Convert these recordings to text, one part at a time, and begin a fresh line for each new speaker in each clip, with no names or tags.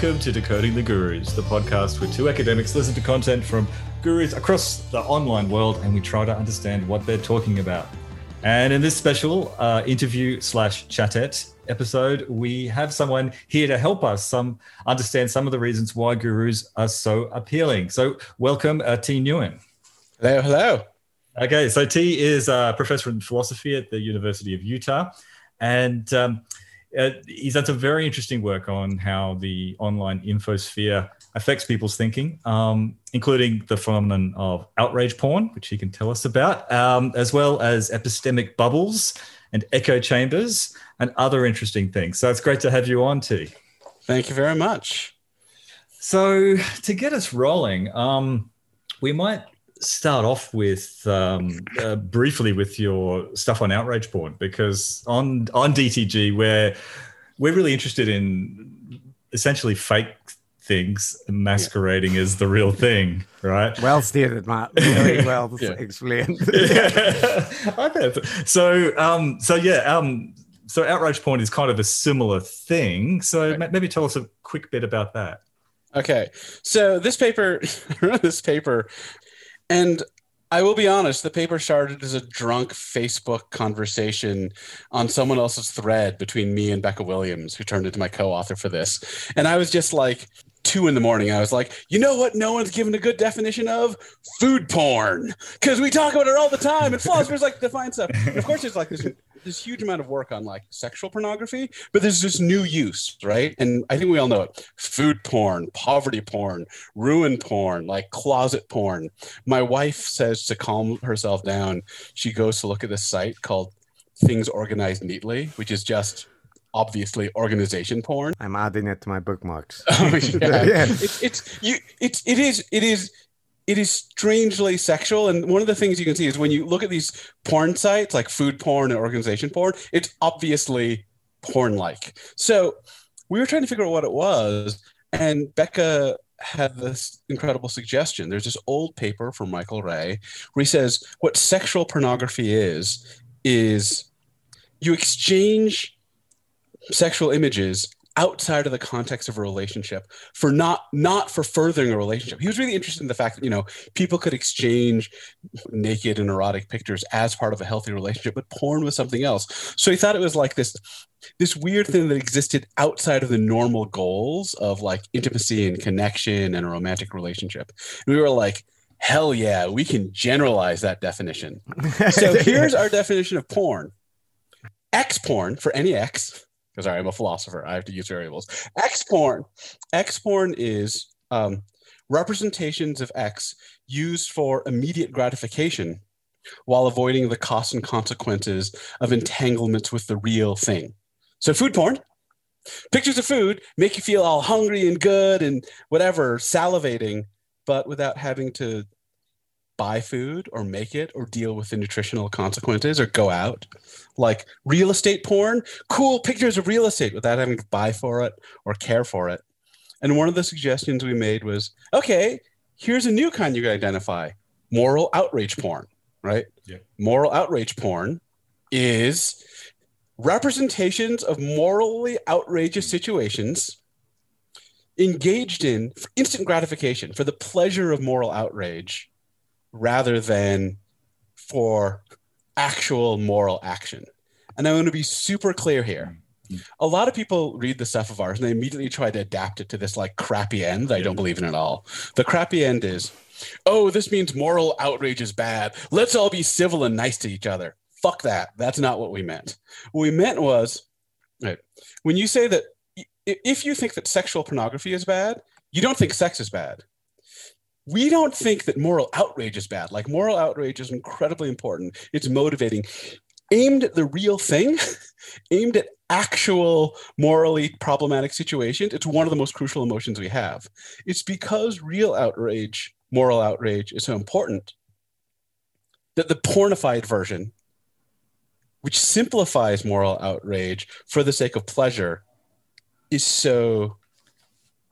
Welcome to Decoding the Gurus, the podcast where two academics listen to content from gurus across the online world and we try to understand what they're talking about. And in this special uh, interview slash chatette episode, we have someone here to help us some understand some of the reasons why gurus are so appealing. So, welcome, uh, Thi. Nguyen.
Hello, hello.
Okay, so Thi is a professor in philosophy at the University of Utah, and um, uh, he's done some very interesting work on how the online infosphere affects people's thinking, um, including the phenomenon of outrage porn, which he can tell us about, um, as well as epistemic bubbles and echo chambers and other interesting things. So it's great to have you on, Thi.
Thank you very much.
So to get us rolling, um, we might start off with um, uh, briefly with your stuff on outrage porn because on on DTG we're we're really interested in essentially fake things masquerading yeah. as the real thing, right?
Well stated, Matt. Very well explained. yeah.
I. So, um, so yeah, um, so outrage porn is kind of a similar thing. So right. maybe tell us a quick bit about that.
Okay, so this paper, this paper and I will be honest, the paper started as a drunk Facebook conversation on someone else's thread between me and Bekka Williams, who turned into my co author for this. And I was just like, two in the morning, I was like, you know what? No one's given a good definition of food porn because we talk about it all the time, and philosophers like define stuff. And of course, there's like this this huge amount of work on like sexual pornography, but there's this new use, right? And I think we all know it: food porn, poverty porn, ruin porn, like closet porn. My wife says to calm herself down, she goes to look at this site called Things Organized Neatly, which is just obviously organization porn.
I'm adding it to my bookmarks.
oh, yeah. yeah. It's, it's you it's it is it is it is strangely sexual. And one of the things you can see is when you look at these porn sites like food porn and organization porn, it's obviously porn like. So we were trying to figure out what it was. And Bekka had this incredible suggestion. There's this old paper from Michael Rea where he says what sexual pornography is, is you exchange sexual images outside of the context of a relationship for not not for furthering a relationship. He was really interested in the fact that you know people could exchange naked and erotic pictures as part of a healthy relationship, but porn was something else. So he thought it was like this this weird thing that existed outside of the normal goals of like intimacy and connection and a romantic relationship. And we were like, hell yeah, we can generalize that definition. so here's our definition of porn. X porn for any X because I'm a philosopher. I have to use variables. X porn. X porn is um, representations of X used for immediate gratification while avoiding the costs and consequences of entanglements with the real thing. So, food porn. Pictures of food make you feel all hungry and good and whatever, salivating, but without having to buy food or make it or deal with the nutritional consequences or go out. Like real estate porn, cool pictures of real estate without having to buy for it or care for it. And one of the suggestions we made was okay, here's a new kind you can identify moral outrage porn, right? Yeah. Moral outrage porn is representations of morally outrageous situations engaged in for instant gratification for the pleasure of moral outrage rather than for actual moral action. And I want to be super clear here. A lot of people read the stuff of ours and they immediately try to adapt it to this like crappy end that I don't believe in at all. The crappy end is, oh, this means moral outrage is bad. Let's all be civil and nice to each other. Fuck that. That's not what we meant. What we meant was, right, when you say that, if you think that sexual pornography is bad, you don't think sex is bad we don't think that moral outrage is bad. Like moral outrage is incredibly important. It's motivating, aimed at the real thing, aimed at actual morally problematic situations. It's one of the most crucial emotions we have. It's because real outrage, moral outrage, is so important that the pornified version, which simplifies moral outrage for the sake of pleasure, is so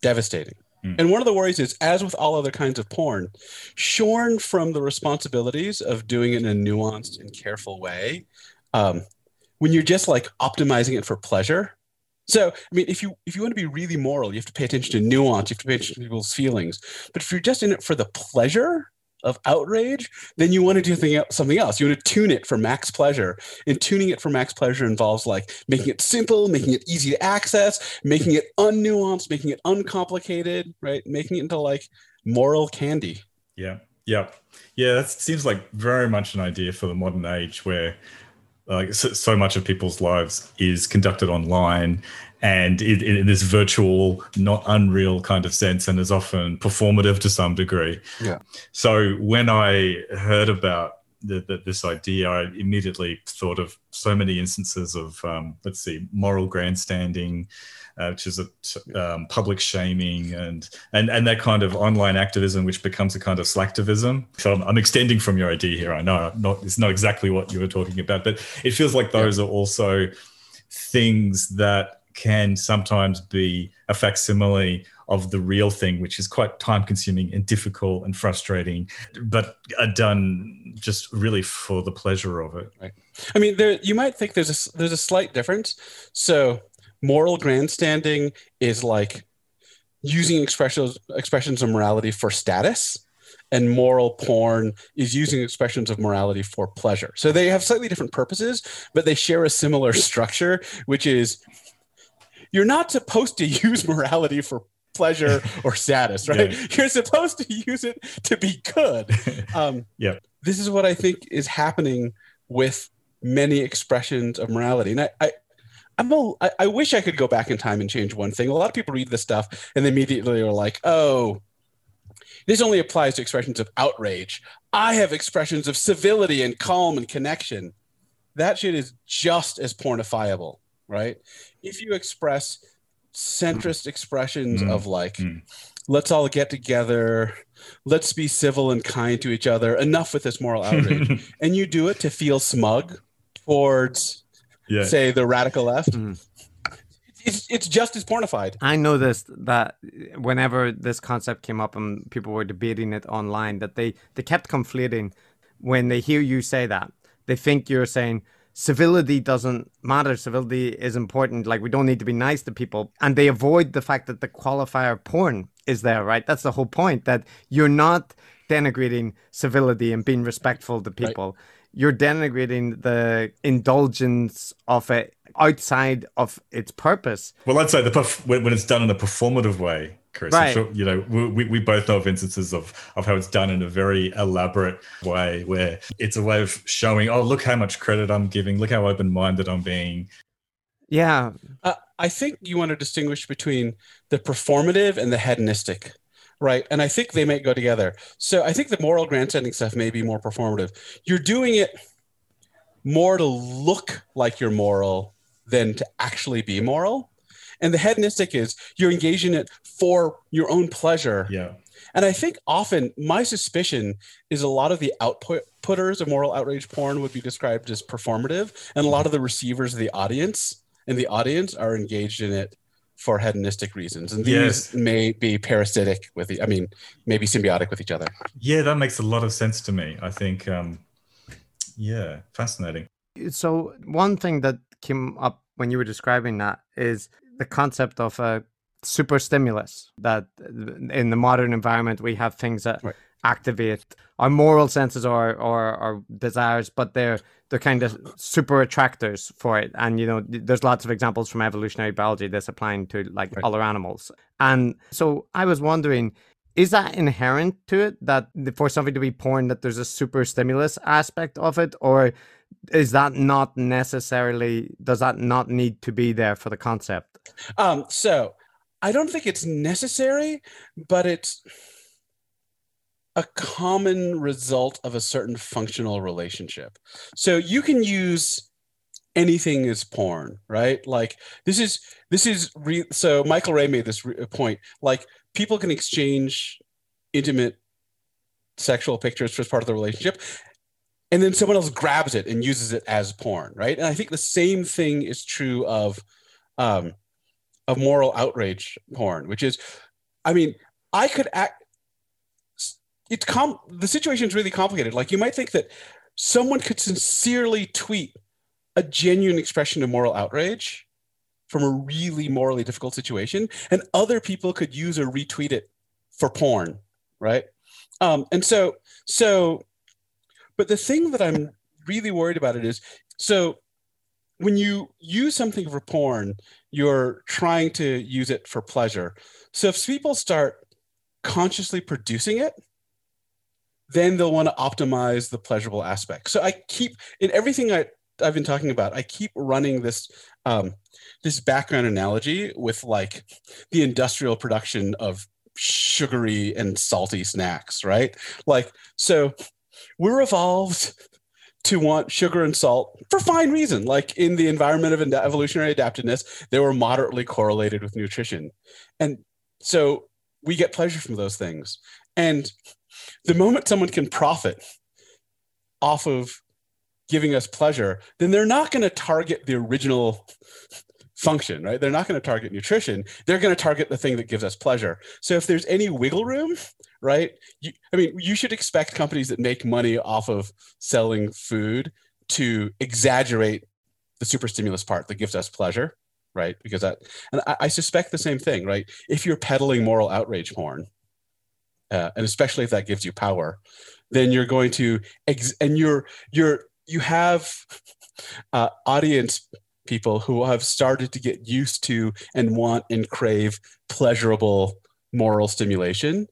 devastating. Mm. And one of the worries is, as with all other kinds of porn, shorn from the responsibilities of doing it in a nuanced and careful way, um, when you're just like optimizing it for pleasure, So, I mean, if you if you want to be really moral, you have to pay attention to nuance. You have to pay attention to people's feelings. But if you're just in it for the pleasure of outrage, then you want to do something else. You want to tune it for max pleasure. And tuning it for max pleasure involves like making it simple, making it easy to access, making it unnuanced, making it uncomplicated, right? Making it into like moral candy.
Yeah. Yeah. Yeah. That seems like very much an idea for the modern age where like so, so, much of people's lives is conducted online and it, in this virtual not unreal kind of sense and is often performative to some degree
yeah
so when i heard about the, the, this idea i immediately thought of so many instances of um, let's see moral grandstanding uh, which is a um, public shaming and and and that kind of online activism, which becomes a kind of slacktivism. So I'm, I'm extending from your idea here. I know not it's not exactly what you were talking about, but it feels like those yeah. are also things that can sometimes be a facsimile of the real thing, which is quite time consuming and difficult and frustrating, but are done just really for the pleasure of it.
Right. I mean, there you might think there's a there's a slight difference. So moral grandstanding is like using expressions expressions of morality for status and moral porn is using expressions of morality for pleasure. So they have slightly different purposes, but they share a similar structure, which is you're not supposed to use morality for pleasure or status, right? Yeah. You're supposed to use it to be good.
Um, yeah.
This is what I think is happening with many expressions of morality. And I, I, I'm a, I, I wish I could go back in time and change one thing. A lot of people read this stuff and they immediately are like, oh, this only applies to expressions of outrage. I have expressions of civility and calm and connection. That shit is just as pornifiable, right? If you express centrist expressions mm. of like, mm. let's all get together, let's be civil and kind to each other, enough with this moral outrage, and you do it to feel smug towards yeah. say the radical left. Mm. It's, it's just as pornified.
I noticed that whenever this concept came up and people were debating it online, that they, they kept conflating when they hear you say that. They think you're saying civility doesn't matter. Civility is important. Like we don't need to be nice to people. And they avoid the fact that the qualifier porn is there, right? That's the whole point that you're not denigrating civility and being respectful to people. Right you're denigrating the indulgence of it outside of its purpose.
Well, I'd say the perf- when, when it's done in a performative way, Chris. Right. Sure, you know, we, we both know of instances of, of how it's done in a very elaborate way where it's a way of showing, oh, look how much credit I'm giving, look how open minded I'm being.
Yeah.
Uh, I think you want to distinguish between the performative and the hedonistic right? And I think they might go together. So I think the moral grandstanding stuff may be more performative. You're doing it more to look like you're moral than to actually be moral. And the hedonistic is you're engaging it for your own pleasure.
Yeah.
And I think often my suspicion is a lot of the outputters of moral outrage porn would be described as performative, and a lot of the receivers of the audience and the audience are engaged in it for hedonistic reasons, and these yes. may be parasitic with the, I mean, maybe symbiotic with each other.
Yeah, that makes a lot of sense to me. I think, um, yeah, fascinating.
So one thing that came up when you were describing that is the concept of a super stimulus. That in the modern environment we have things that right. activate our moral senses or, or our desires, but they're they're kind of super attractors for it. And, you know, there's lots of examples from evolutionary biology that's applying to like right. other animals. And so I was wondering, is that inherent to it that for something to be porn that there's a super stimulus aspect of it or is that not necessarily does that not need to be there for the concept
um so i don't think it's necessary but it's a common result of a certain functional relationship. So you can use anything as porn, right? Like this is this is re- so Michael Rea made this re- point. Like people can exchange intimate sexual pictures as part of the relationship, and then someone else grabs it and uses it as porn, right? And I think the same thing is true of um, of moral outrage porn, which is, I mean, I could act it's com the situation is really complicated. Like you might think that someone could sincerely tweet a genuine expression of moral outrage from a really morally difficult situation, and other people could use or retweet it for porn, right? Um, and so, so, but the thing that I'm really worried about it is so when you use something for porn, you're trying to use it for pleasure. So if people start consciously producing it, then they'll want to optimize the pleasurable aspect. So I keep in everything I, I've been talking about, I keep running this um, this background analogy with like the industrial production of sugary and salty snacks, right? Like, so we're evolved to want sugar and salt for fine reason. Like in the environment of evolutionary adaptiveness, they were moderately correlated with nutrition. And so we get pleasure from those things. And the moment someone can profit off of giving us pleasure, then they're not going to target the original function, right? They're not going to target nutrition. They're going to target the thing that gives us pleasure. So if there's any wiggle room, right? You, I mean, you should expect companies that make money off of selling food to exaggerate the super stimulus part that gives us pleasure, right? Because that, and I, I suspect the same thing, right? If you're peddling moral outrage porn, uh, and especially if that gives you power, then you're going to, ex- and you're, you're, you have uh, audience people who have started to get used to and want and crave pleasurable moral stimulation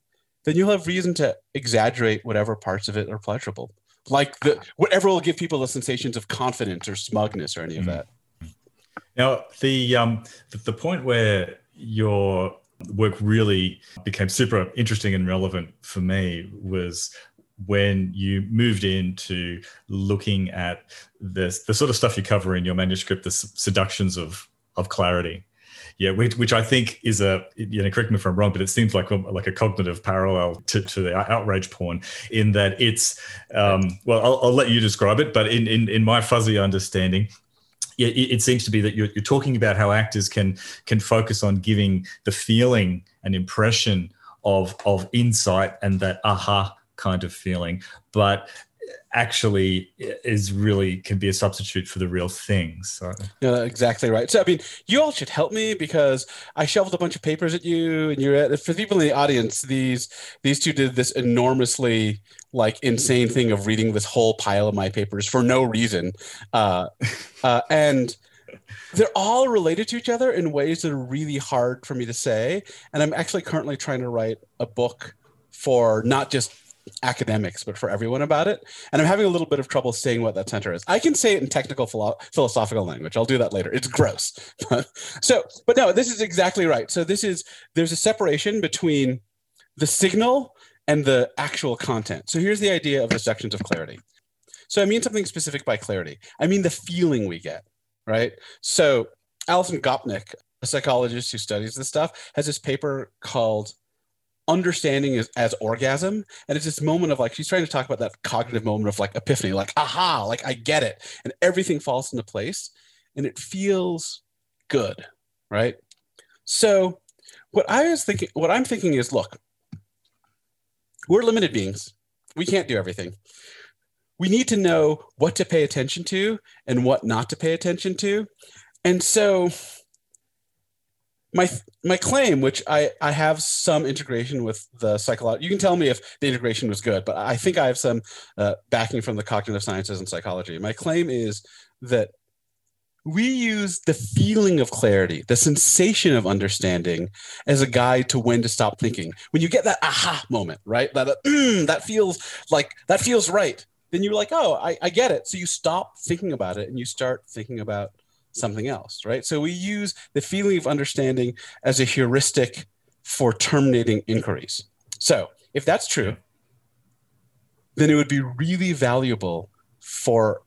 then you'll have reason to exaggerate whatever parts of it are pleasurable. Like the whatever will give people the sensations of confidence or smugness or any of mm. that.
Now, the um, the point where your work really became super interesting and relevant for me was when you moved into looking at this the sort of stuff you cover in your manuscript, the seductions of of clarity. Yeah, which, which I think is a you know correct me if I'm wrong, but it seems like a, like a cognitive parallel to, to the outrage porn in that it's um, well, I'll, I'll let you describe it, but in in, in my fuzzy understanding, it, it, seems to be that you're, you're, talking about how actors can can focus on giving the feeling and impression of of insight and that aha kind of feeling, but actually is really can be a substitute for the real thing. So
yeah, exactly right. So I mean, you all should help me because I shoveled a bunch of papers at you, and you're at, for people in the audience. These these two did this enormously like insane thing of reading this whole pile of my papers for no reason, uh, uh, and they're all related to each other in ways that are really hard for me to say. And I'm actually currently trying to write a book for not just academics, but for everyone about it. And I'm having a little bit of trouble saying what that center is. I can say it in technical philo- philosophical language. I'll do that later. It's gross. so, but no, this is exactly right. So this is there's a separation between the signal and the actual content. So here's the idea of the seductions of clarity. So I mean something specific by clarity. I mean the feeling we get, right? So Alison Gopnik, a psychologist who studies this stuff, has this paper called understanding is as orgasm and it's this moment of like she's trying to talk about that cognitive moment of like epiphany like aha like i get it and everything falls into place and it feels good right? So what i was thinking what i'm thinking is look we're limited beings. We can't do everything. We need to know what to pay attention to and what not to pay attention to. And so my my claim, which I I have some integration with the psychology. You can tell me if the integration was good, but I think I have some uh, backing from the cognitive sciences and psychology. My claim is that we use the feeling of clarity, the sensation of understanding, as a guide to when to stop thinking. When you get that aha moment, right? That mm, that feels like that feels right. Then you're like, oh, I, I get it. So you stop thinking about it and you start thinking about something else, right? So we use the feeling of understanding as a heuristic for terminating inquiries. So if that's true, then it would be really valuable for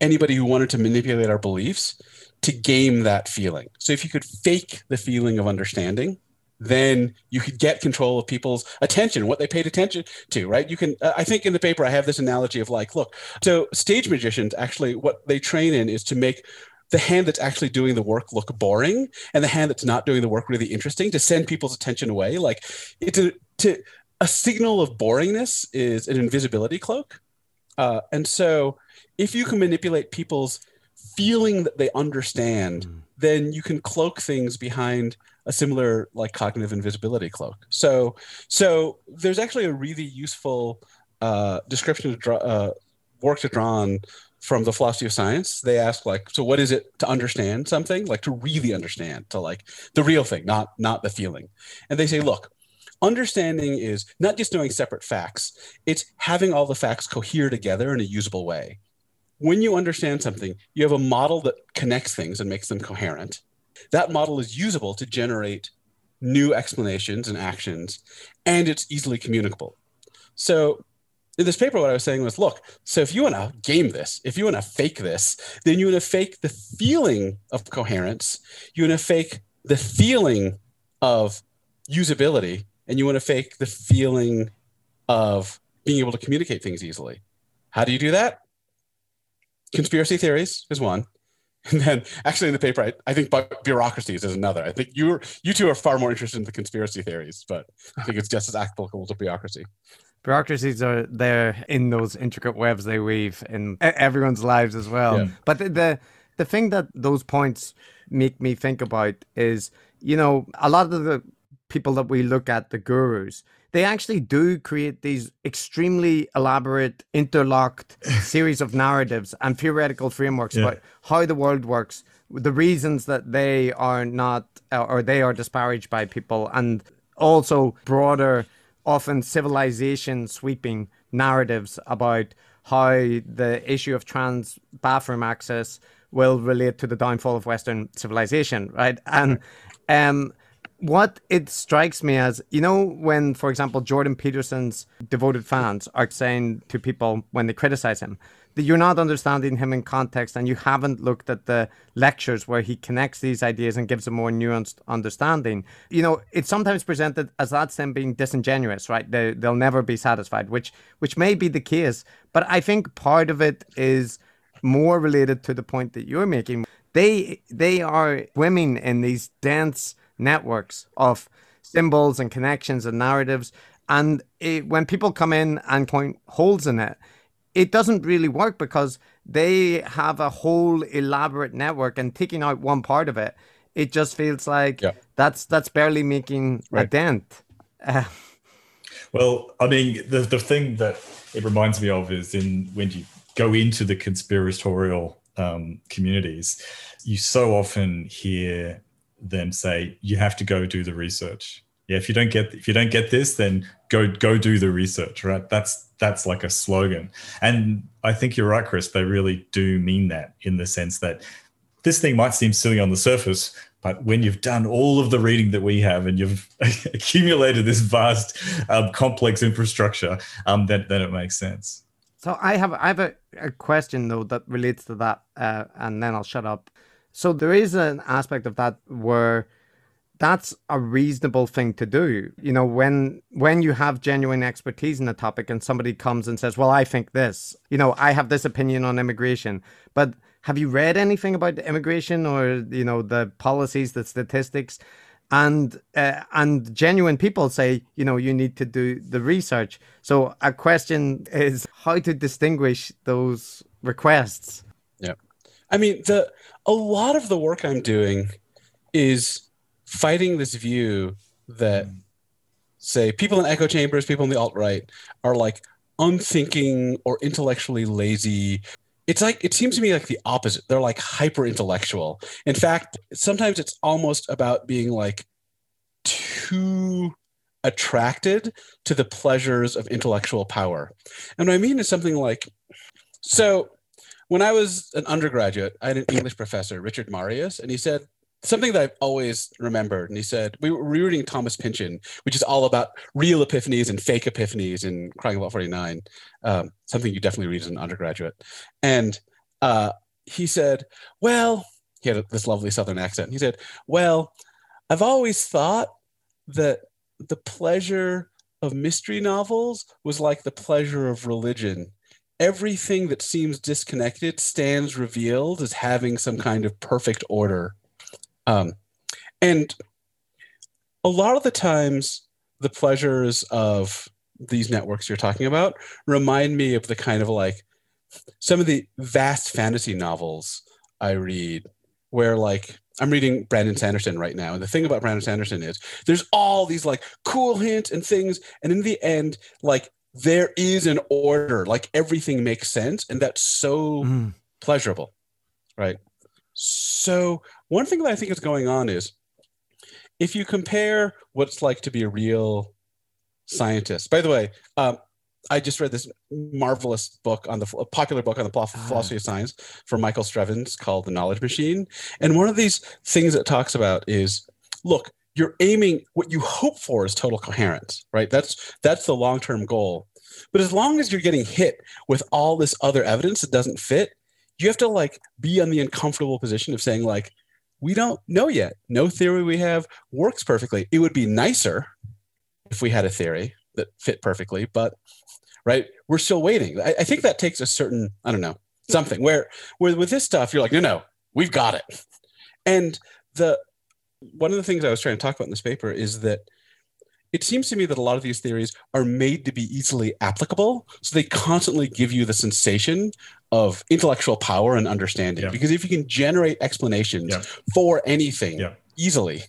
anybody who wanted to manipulate our beliefs to game that feeling. So if you could fake the feeling of understanding, then you could get control of people's attention, what they paid attention to, right? You can, uh, I think in the paper, I have this analogy of like, look, so stage magicians actually, what they train in is to make the hand that's actually doing the work look boring and the hand that's not doing the work really interesting to send people's attention away like it's a to a signal of boringness is an invisibility cloak uh, and so if you can manipulate people's feeling that they understand mm. then you can cloak things behind a similar like cognitive invisibility cloak. So so there's actually a really useful uh, description of draw, uh, work to draw on from the philosophy of science. They ask like, so what is it to understand something? Like to really understand, to like the real thing, not not the feeling. And they say, look, understanding is not just knowing separate facts; it's having all the facts cohere together in a usable way. When you understand something, you have a model that connects things and makes them coherent. That model is usable to generate new explanations and actions, and it's easily communicable. So in this paper, what I was saying was, look, so if you want to game this, if you want to fake this, then you want to fake the feeling of coherence, you want to fake the feeling of usability, and you want to fake the feeling of being able to communicate things easily. How do you do that? Conspiracy theories is one. And then, actually, in the paper, I, I think bureaucracies is another. I think you you two are far more interested in the conspiracy theories, but I think it's just as applicable to bureaucracy
bureaucracies are there in those intricate webs they weave in everyone's lives as well. Yeah. But the, the the thing that those points make me think about is, you know, a lot of the people that we look at, the gurus, they actually do create these extremely elaborate, interlocked series of narratives and theoretical frameworks yeah. about how the world works, the reasons that they are not or they are disparaged by people, and also broader often civilization sweeping narratives about how the issue of trans bathroom access will relate to the downfall of Western civilization, right? And um, what it strikes me as, you know, when, for example, Jordan Peterson's devoted fans are saying to people when they criticize him, you're not understanding him in context and you haven't looked at the lectures where he connects these ideas and gives a more nuanced understanding. You know, it's sometimes presented as that's them being disingenuous, right? They, they'll never be satisfied, which which may be the case. But I think part of it is more related to the point that you're making. They they are swimming in these dense networks of symbols and connections and narratives. And it, when people come in and point holes in it, it doesn't really work because they have a whole elaborate network and taking out one part of it it just feels like yeah. that's that's barely making right. a dent uh,
well i mean the, the thing that it reminds me of is in when you go into the conspiratorial um, communities you so often hear them say you have to go do the research yeah if you don't get if you don't get this then go go do the research right? That's that's like a slogan. And i think you're right chris they really do mean that in the sense that this thing might seem silly on the surface but when you've done all of the reading that we have and you've accumulated this vast um, complex infrastructure um, then, then it makes sense.
So i have i have a, a question though that relates to that uh, and then i'll shut up. So there is an aspect of that where that's a reasonable thing to do. You know, when when you have genuine expertise in a topic and somebody comes and says, "Well, I think this," you know, I have this opinion on immigration, but have you read anything about immigration or you know the policies, the statistics? And uh, and genuine people say, you know, you need to do the research. So a question is how to distinguish those requests.
Yeah, I mean the a lot of the work I'm doing is fighting this view that mm. say people in echo chambers, people in the alt right are like unthinking or intellectually lazy. It's like it seems to me like the opposite. They're like hyper intellectual. In fact, sometimes it's almost about being like too attracted to the pleasures of intellectual power. And what I mean is something like so when I was an undergraduate, I had an English professor, Richard Marius, and he said, something that I've always remembered. And he said, we were reading Thomas Pynchon, which is all about real epiphanies and fake epiphanies in Crying of Lot 49, um, something you definitely read as an undergraduate. And uh, he said, well, he had this lovely Southern accent. He said, well, I've always thought that the pleasure of mystery novels was like the pleasure of religion. Everything that seems disconnected stands revealed as having some kind of perfect order. Um, and a lot of the times, the pleasures of these networks you're talking about remind me of the kind of like some of the vast fantasy novels I read, where like I'm reading Brandon Sanderson right now. And the thing about Brandon Sanderson is there's all these like cool hints and things. And in the end, like there is an order, like everything makes sense. And that's so mm. pleasurable. Right. So, one thing that I think is going on is if you compare what it's like to be a real scientist, by the way, um, I just read this marvelous book on the popular book on the ah. philosophy of science from Michael Strevens called The Knowledge Machine. And one of these things it talks about is look, you're aiming what you hope for is total coherence, right? That's that's the long-term goal. But as long as you're getting hit with all this other evidence that doesn't fit, you have to like be on the uncomfortable position of saying like we don't know yet. No theory we have works perfectly. It would be nicer if we had a theory that fit perfectly, but right, we're still waiting. I, I think that takes a certain, I don't know, something where, where with this stuff, you're like, no, no, we've got it. And the one of the things I was trying to talk about in this paper is that it seems to me that a lot of these theories are made to be easily applicable. So they constantly give you the sensation of intellectual power and understanding. Yeah. Because if you can generate explanations yeah. for anything yeah. easily,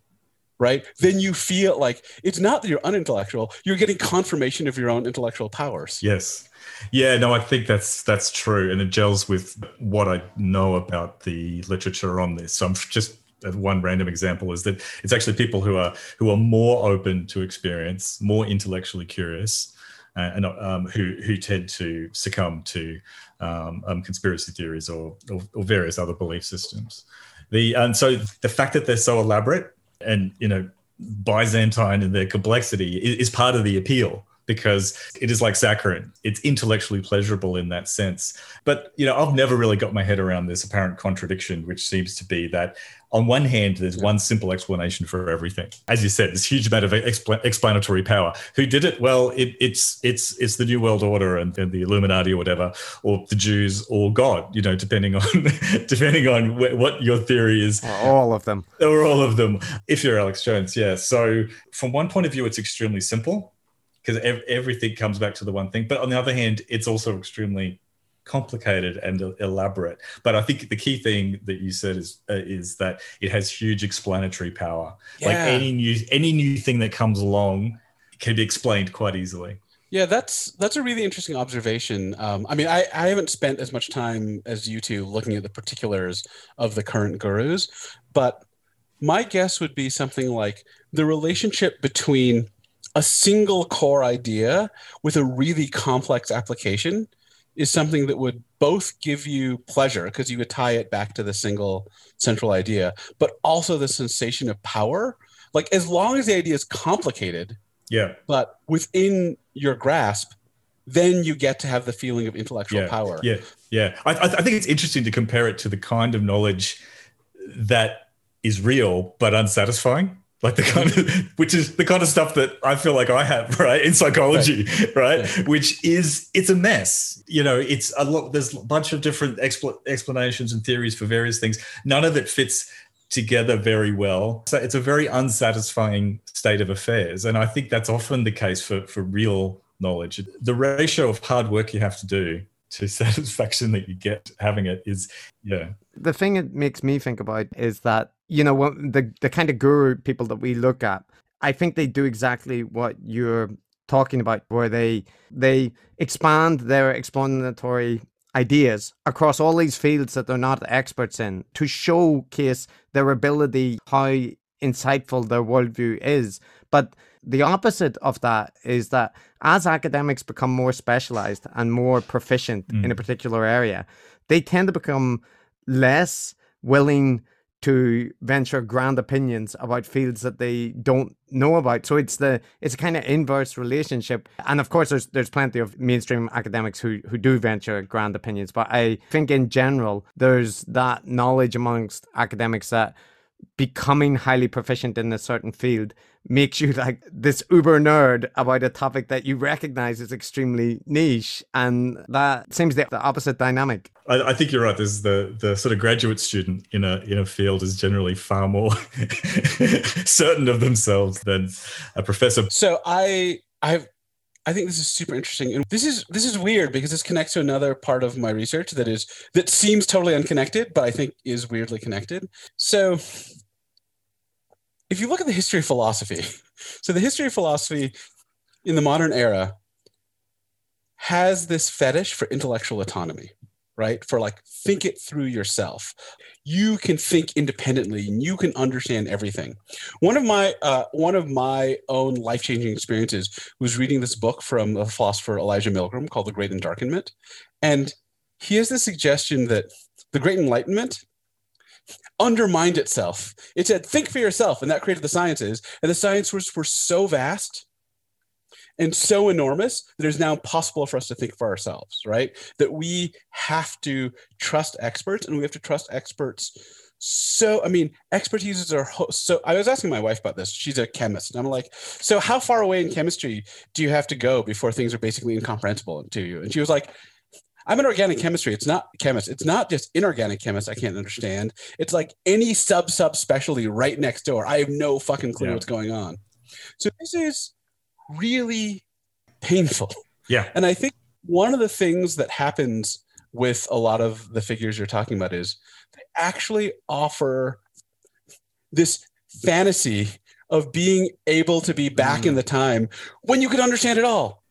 right, then you feel like it's not that you're unintellectual, you're getting confirmation of your own intellectual powers.
Yes. Yeah, no, I think that's that's true, and it gels with what I know about the literature on this. So I'm just one random example is that it's actually people who are who are more open to experience, more intellectually curious, uh, and um, who who tend to succumb to um, um, conspiracy theories or, or, or various other belief systems. The and so the fact that they're so elaborate and you know Byzantine in their complexity is, is part of the appeal because it is like saccharin. It's intellectually pleasurable in that sense. But you know, I've never really got my head around this apparent contradiction, which seems to be that on one hand, there's one simple explanation for everything. As you said, this huge amount of expl- explanatory power. Who did it? Well, it, it's it's it's the New World Order and, and, the Illuminati or whatever, or the Jews or God. You know, depending on depending on wh- what your theory is.
All of them.
Or all of them. If you're Alex Jones, yeah. So from one point of view, it's extremely simple because ev- everything comes back to the one thing. But on the other hand, it's also extremely complicated and elaborate. But I think the key thing that you said is uh, is that it has huge explanatory power. Yeah. Like any new any new thing that comes along can be explained quite easily.
Yeah, that's that's a really interesting observation. Um, I mean, I, I haven't spent as much time as you two looking at the particulars of the current gurus, but my guess would be something like the relationship between a single core idea with a really complex application is something that would both give you pleasure because you would tie it back to the single central idea, but also the sensation of power. Like as long as the idea is complicated,
yeah,
but within your grasp, then you get to have the feeling of intellectual
yeah,
power.
Yeah, yeah. I, I think it's interesting to compare it to the kind of knowledge that is real but unsatisfying like the kind of which is the kind of stuff that i feel like i have right in psychology right, right? Yeah. which is it's a mess. You know it's a lot there's a bunch of different expl- explanations and theories for various things. None of it fits together very well. So it's a very unsatisfying state of affairs. And i think that's often the case for for real knowledge. The ratio of hard work you have to do to satisfaction that you get having it is yeah.
The thing it makes me think about is that you know the the kind of guru people that we look at i think they do exactly what you're talking about where they they expand their explanatory ideas across all these fields that they're not experts in to showcase their ability how insightful their worldview is but the opposite of that is that as academics become more specialized and more proficient mm. in a particular area they tend to become less willing to venture grand opinions about fields that they don't know about. So it's the it's a kind of inverse relationship. And of course there's there's plenty of mainstream academics who who do venture grand opinions. But I think in general there's that knowledge amongst academics that becoming highly proficient in a certain field makes you like this uber nerd about a topic that you recognize is extremely niche and that seems the, the opposite dynamic.
I, I, think you're right. There's the the sort of graduate student in a in a field is generally far more certain of themselves than a professor.
So i i've I think this is super interesting. And this is this is weird because this connects to another part of my research that is that seems totally unconnected, but I think is weirdly connected. So if you look at the history of philosophy, so the history of philosophy in the modern era has this fetish for intellectual autonomy right? For like think it through yourself. You can think independently and you can understand everything. One of my uh, one of my own life-changing experiences was reading this book from the philosopher elijah Millgram called the great endarkenment. And he has this suggestion that the great enlightenment undermined itself. It said think for yourself and that created the sciences. And the sciences were so vast and so enormous that it is now impossible for us to think for ourselves, right? That we have to trust experts and we have to trust experts. So, I mean, expertise are ho- so. I was asking my wife about this. She's a chemist. And I'm like, so how far away in chemistry do you have to go before things are basically incomprehensible to you? And she was like, I'm an organic chemistry. It's not chemist. It's not just inorganic chemist. I can't understand. It's like any sub sub specialty right next door. I have no fucking clue yeah. what's going on. So this is really painful.
Yeah.
And I think one of the things that happens with a lot of the figures you're talking about is they actually offer this fantasy of being able to be back mm. in the time when you could understand it all.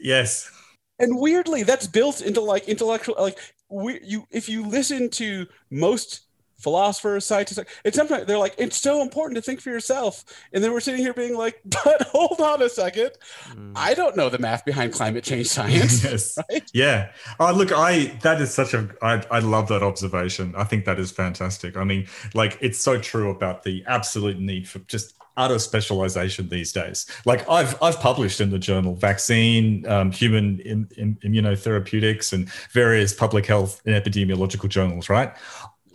Yes.
And weirdly, that's built into like intellectual like we, you if you listen to most philosophers, scientists. It's sometimes they're like, it's so important to think for yourself. And then we're sitting here being like, but hold on a second. Mm. I don't know the math behind climate change science.
yes. Right? Yeah. Oh, look, I, that is such a, I, I love that observation. I think that is fantastic. I mean, like, it's so true about the absolute need for just utter specialization these days. Like I've I've published in the journal vaccine, um, human Im- Im- immunotherapeutics, and various public health and epidemiological journals. Right.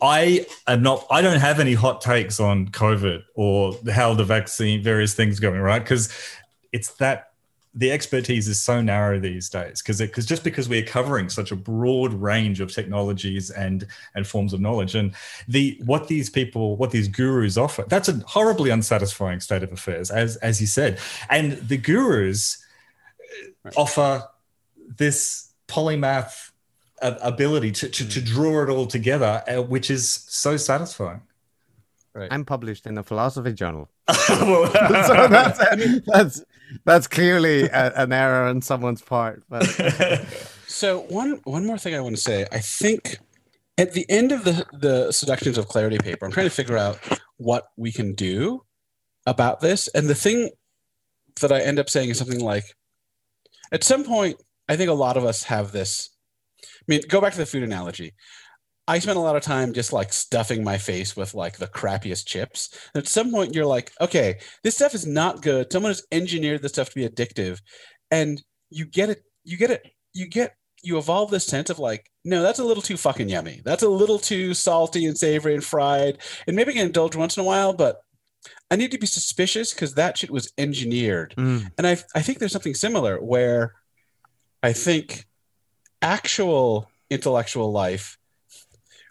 I am not. I don't have any hot takes on COVID or how the vaccine, various things going right because it's that the expertise is so narrow these days because because just because we're covering such a broad range of technologies and and forms of knowledge and the what these people what these gurus offer that's a horribly unsatisfying state of affairs as as you said and the gurus offer this polymath ability to, to, to hmm. draw it all together, uh, which is so satisfying.
Right. I'm published in a philosophy journal. so that's, I mean, that's that's clearly a, an error on someone's part. But
so one one more thing I want to say. I think at the end of the the seductions of clarity paper, I'm trying to figure out what we can do about this. And the thing that I end up saying is something like, at some point, I think a lot of us have this I mean, go back to the food analogy. I spent a lot of time just like stuffing my face with like the crappiest chips. And at some point, you're like, okay, this stuff is not good. Someone has engineered this stuff to be addictive, and you get it. You get it. You get. You evolve this sense of like, no, that's a little too fucking yummy. That's a little too salty and savory and fried. And maybe I can indulge once in a while, but I need to be suspicious because that shit was engineered. Mm. And I, I think there's something similar where I think actual intellectual life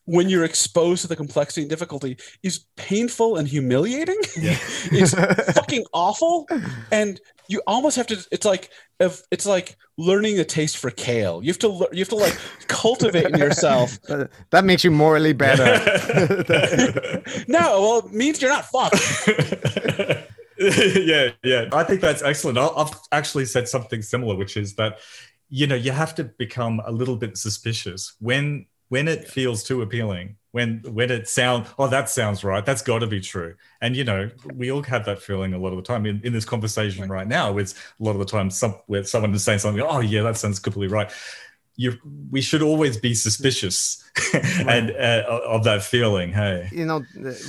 when you're exposed to the complexity and difficulty is painful and humiliating. Yeah. it's fucking awful. And you almost have to it's like if it's like learning a taste for kale. You have to you have to like cultivate in yourself.
That makes you morally better.
no, well, it means you're not fucked.
yeah, yeah. I think that's excellent. I've actually said something similar, which is that you know you have to become a little bit suspicious when when it feels too appealing when when it sounds oh that sounds right. That's got to be true. And you know we all have that feeling a lot of the time in, in this conversation right. now. It's a lot of the time some where someone is saying something oh yeah that sounds completely right. You we should always be suspicious and uh, of that feeling hey.
You know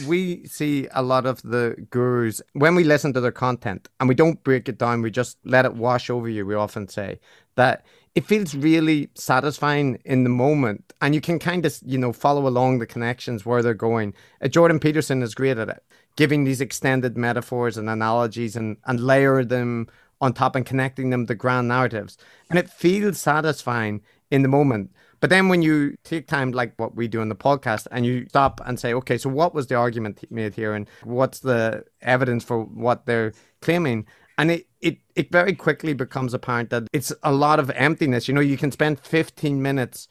we see a lot of the gurus when we listen to their content and we don't break it down we just let it wash over you we often say that it feels really satisfying in the moment. And you can kind of you know follow along the connections where they're going. Uh, jordan peterson is great at it giving these extended metaphors and analogies and and layer them on top and connecting them to grand narratives. And it feels satisfying in the moment. But then when you take time like what we do in the podcast and you stop and say okay so what was the argument made here? And what's the evidence for what they're claiming? And it, it very quickly becomes apparent that it's a lot of emptiness. You know, you can spend 15 minutes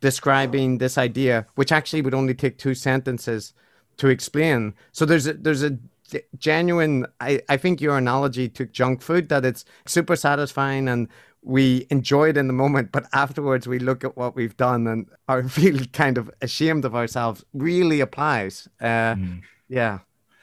describing this idea, which actually would only take two sentences to explain. So there's a, there's a genuine. I I think your analogy to junk food that it's super satisfying and we enjoy it in the moment, but afterwards we look at what we've done and are feel kind of ashamed of ourselves. Really applies. Uh, mm. Yeah.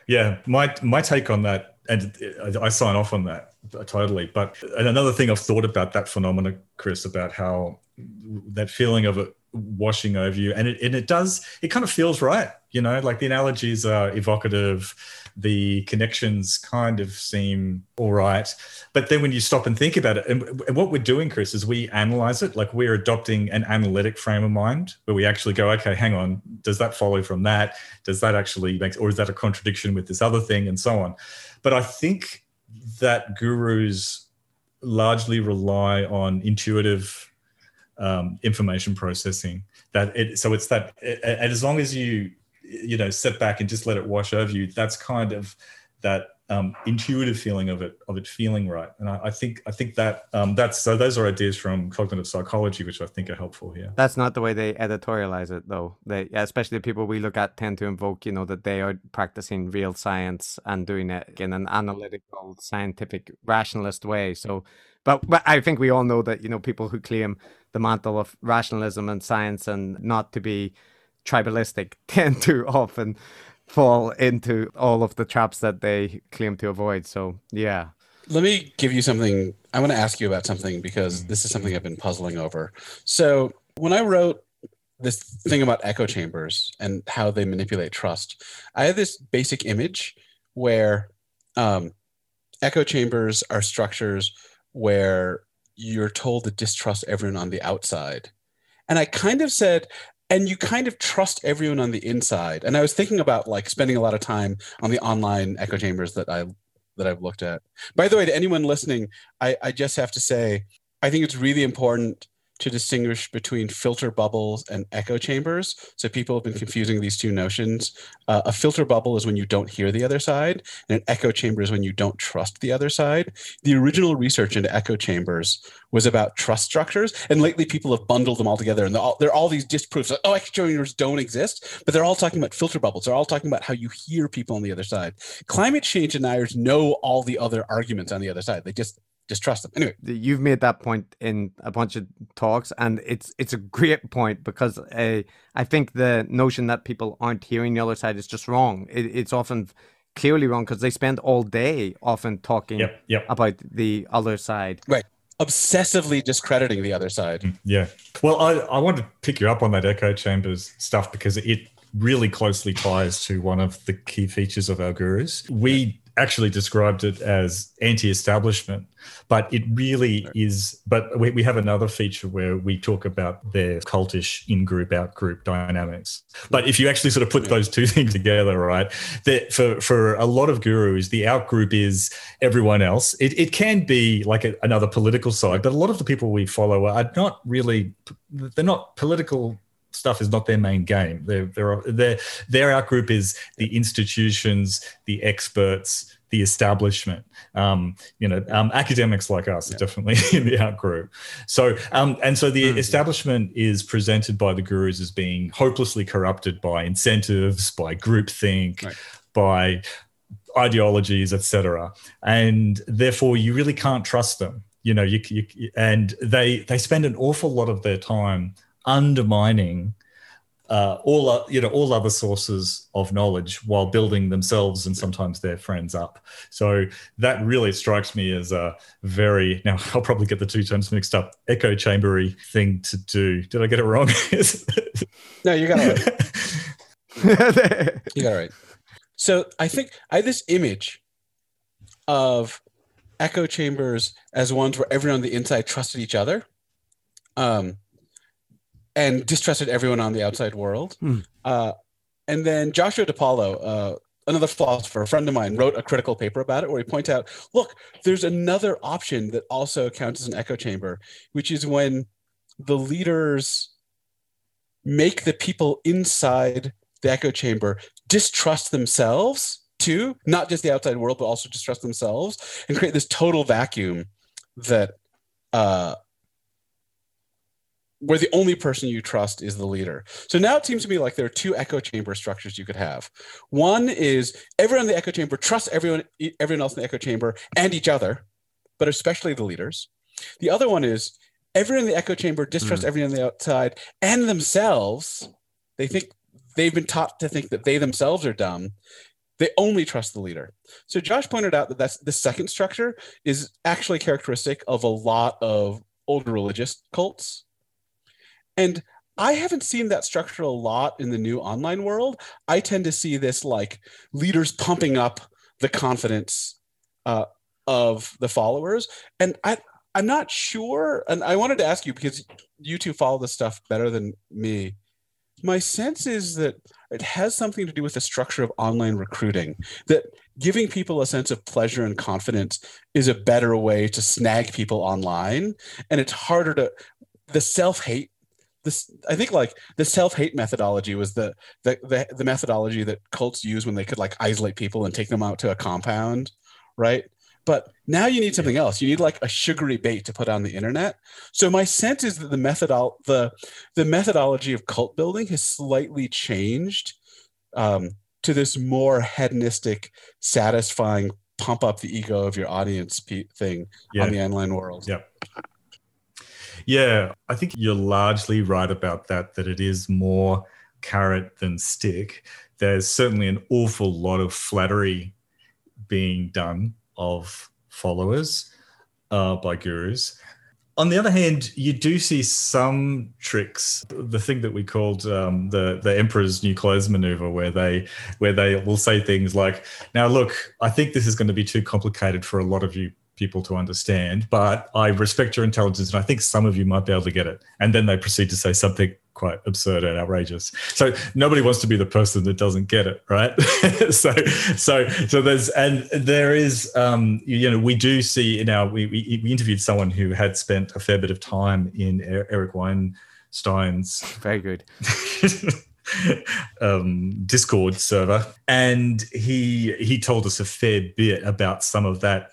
Yeah. My my take on that, and I sign off on that totally. But another thing I've thought about that phenomenon, Chris, about how that feeling of it washing over you, and it and it does. It kind of feels right. You know, like the analogies are evocative the connections kind of seem all right. But then when you stop and think about it, and, and, what we're doing, Chris, is we analyze it. Like we're adopting an analytic frame of mind where we actually go, okay, hang on, does that follow from that? Does that actually make, or is that a contradiction with this other thing, and so on? But I think that gurus largely rely on intuitive um, information processing. That it, so it's that, and as long as you you know sit back and just let it wash over you that's kind of that um, intuitive feeling of it of it feeling right. And i, I think i think that um, that's so those are ideas from cognitive psychology which i think are helpful here.
That's not the way they editorialize it though. They especially the people we look at tend to invoke you know that they are practicing real science and doing it in an analytical scientific rationalist way. So but, but i think we all know that you know people who claim the mantle of rationalism and science and not to be tribalistic tend to often fall into all of the traps that they claim to avoid. So, yeah.
Let me give you something. I want to ask you about something because this is something I've been puzzling over. So, when I wrote this thing about echo chambers and how they manipulate trust, I had this basic image where um, echo chambers are structures where you're told to distrust everyone on the outside. And I kind of said, and you kind of trust everyone on the inside. And I was thinking about like spending a lot of time on the online echo chambers that I that I've looked at. By the way, to anyone listening, I, I just have to say I think it's really important to distinguish between filter bubbles and echo chambers. So people have been confusing these two notions. Uh, a filter bubble is when you don't hear the other side, and an echo chamber is when you don't trust the other side. The original research into echo chambers was about trust structures, and lately people have bundled them all together, and they're all, they're all these disproofs. Like, oh, echo chambers don't exist, but they're all talking about filter bubbles. They're all talking about how you hear people on the other side. Climate change deniers know all the other arguments on the other side. They just just trust them. Anyway,
you've made that point in a bunch of talks, and it's it's a great point because uh, I think the notion that people aren't hearing the other side is just wrong. It, it's often clearly wrong because they spend all day often talking
yep, yep.
about the other side.
Right. Obsessively discrediting the other side. Mm,
yeah. Well, I, I want to pick you up on that echo chambers stuff because it really closely ties to one of the key features of our gurus. We actually described it as anti-establishment but it really right. is but we, we have another feature where we talk about their cultish in-group out-group dynamics. But if you actually sort of put those two things together right that for for a lot of gurus the out-group is everyone else. It, it can be like a, another political side but a lot of the people we follow are not really they're not political stuff is not their main game. Their their their their out group is the institutions, the experts, the establishment. Um, you know, um, academics like us yeah. are definitely in the out group. So um, and so the mm-hmm. establishment is presented by the gurus as being hopelessly corrupted by incentives, by groupthink, right. by ideologies, etc. And therefore, you really can't trust them. You know, you, you and they they spend an awful lot of their time undermining uh, all uh, you know all other sources of knowledge while building themselves and sometimes their friends up. So that really strikes me as a very now I'll probably get the two terms mixed up echo chambery thing to do. Did I get it wrong?
no, you got it right. you got it right. So I think I have this image of echo chambers as ones where everyone on the inside trusted each other. Um, and distrusted everyone on the outside world. Mm. Uh, and then Joshua DiPaolo, uh, another philosopher, a friend of mine, wrote a critical paper about it where he points out, look, there's another option that also counts as an echo chamber, which is when the leaders make the people inside the echo chamber distrust themselves too, not just the outside world, but also distrust themselves and create this total vacuum that uh, where the only person you trust is the leader. So now it seems to me like there are two echo chamber structures you could have. One is everyone in the echo chamber trusts everyone, everyone else in the echo chamber and each other, but especially the leaders. The other one is everyone in the echo chamber distrusts mm. everyone on the outside and themselves. They think they've been taught to think that they themselves are dumb. They only trust the leader. So Josh pointed out that that's the second structure is actually characteristic of a lot of older religious cults and I haven't seen that structure a lot in the new online world. I tend to see this like leaders pumping up the confidence uh, of the followers. And I, I'm not sure. And I wanted to ask you because you two follow this stuff better than me. My sense is that it has something to do with the structure of online recruiting, that giving people a sense of pleasure and confidence is a better way to snag people online. And it's harder to, the self hate this i think like the self-hate methodology was the, the the the, methodology that cults use when they could like isolate people and take them out to a compound right? But now you need something else. You need like a sugary bait to put on the internet. So my sense is that the method the the methodology of cult building has slightly changed um, to this more hedonistic satisfying pump up the ego of your audience thing yeah. on the online world.
Yep yeah, I think you're largely right about that, that it is more carrot than stick. There's certainly an awful lot of flattery being done of followers uh, by gurus. On the other hand, you do see some tricks. The thing that we called um, the the emperor's new clothes maneuver, where they where they will say things like, "Now look, I think this is going to be too complicated for a lot of you people to understand, but I respect your intelligence and I think some of you might be able to get it. And then they proceed to say something quite absurd and outrageous. So nobody wants to be the person that doesn't get it, right? so so so there's and there is um you know we do see in our we, we, we interviewed someone who had spent a fair bit of time in Eric Weinstein's
very good
um, Discord server, and he he told us a fair bit about some of that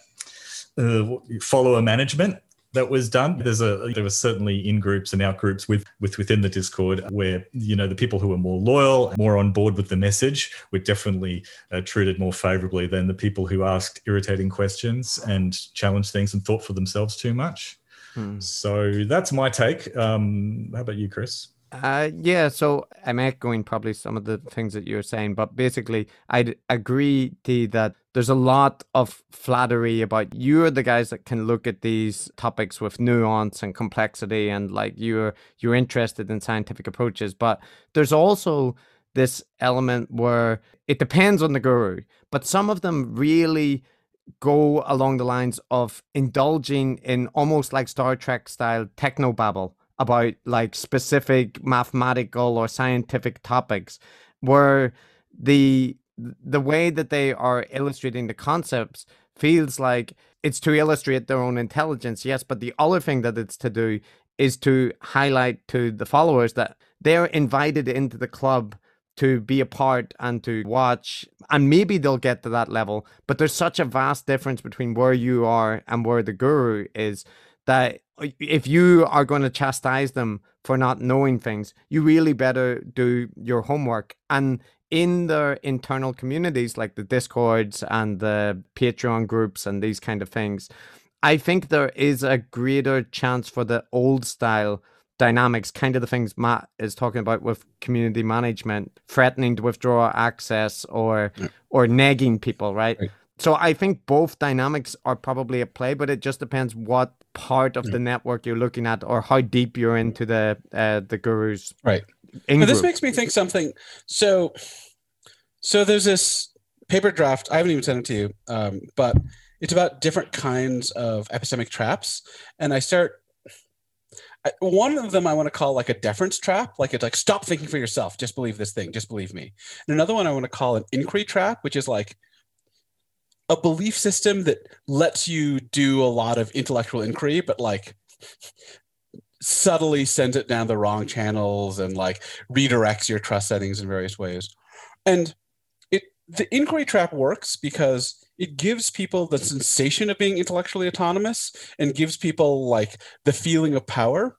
uh, follower management that was done. There's a there was certainly in groups and out groups with with within the Discord where you know the people who were more loyal, more on board with the message, were definitely uh, treated more favorably than the people who asked irritating questions and challenged things and thought for themselves too much. Hmm. So that's my take. Um, how about you, Chris?
Uh, yeah, so I'm echoing probably some of the things that you're saying, but basically, I'd agree to that there's a lot of flattery about you're the guys that can look at these topics with nuance and complexity, and like you're you're interested in scientific approaches, but there's also this element where it depends on the guru, but some of them really go along the lines of indulging in almost like Star Trek style techno babble about like specific mathematical or scientific topics where the the way that they are illustrating the concepts feels like it's to illustrate their own intelligence yes but the other thing that it's to do is to highlight to the followers that they're invited into the club to be a part and to watch and maybe they'll get to that level but there's such a vast difference between where you are and where the guru is that if you are going to chastise them for not knowing things, you really better do your homework. And in their internal communities, like the Discords and the Patreon groups and these kind of things, I think there is a greater chance for the old style dynamics, kind of the things Matt is talking about with community management, threatening to withdraw access or yeah. or nagging people, right? right? So I think both dynamics are probably at play, but it just depends what part of yeah. the network you're looking at or how deep you're into the uh, the gurus.
Right. This makes me think something. So, so there's this paper draft. I haven't even sent it to you, um, but it's about different kinds of epistemic traps, and I start. one of them I want to call like a deference trap, like it's like stop thinking for yourself, just believe this thing, just believe me. And another one I want to call an inquiry trap, which is like a belief system that lets you do a lot of intellectual inquiry, but like subtly sends it down the wrong channels and like redirects your trust settings in various ways. And it the inquiry trap works because it gives people the sensation of being intellectually autonomous and gives people like the feeling of power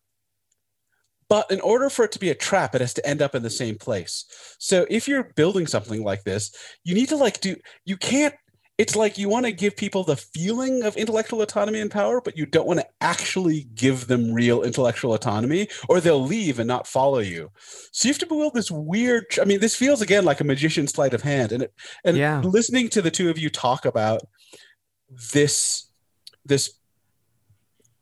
but in order for it to be a trap it has to end up in the same place so if you're building something like this you need to like do you can't it's like you want to give people the feeling of intellectual autonomy and power, but you don't want to actually give them real intellectual autonomy, or they'll leave and not follow you. So you have to build this weird. I mean, this feels again like a magician's sleight of hand, and it, and yeah. listening to the two of you talk about this this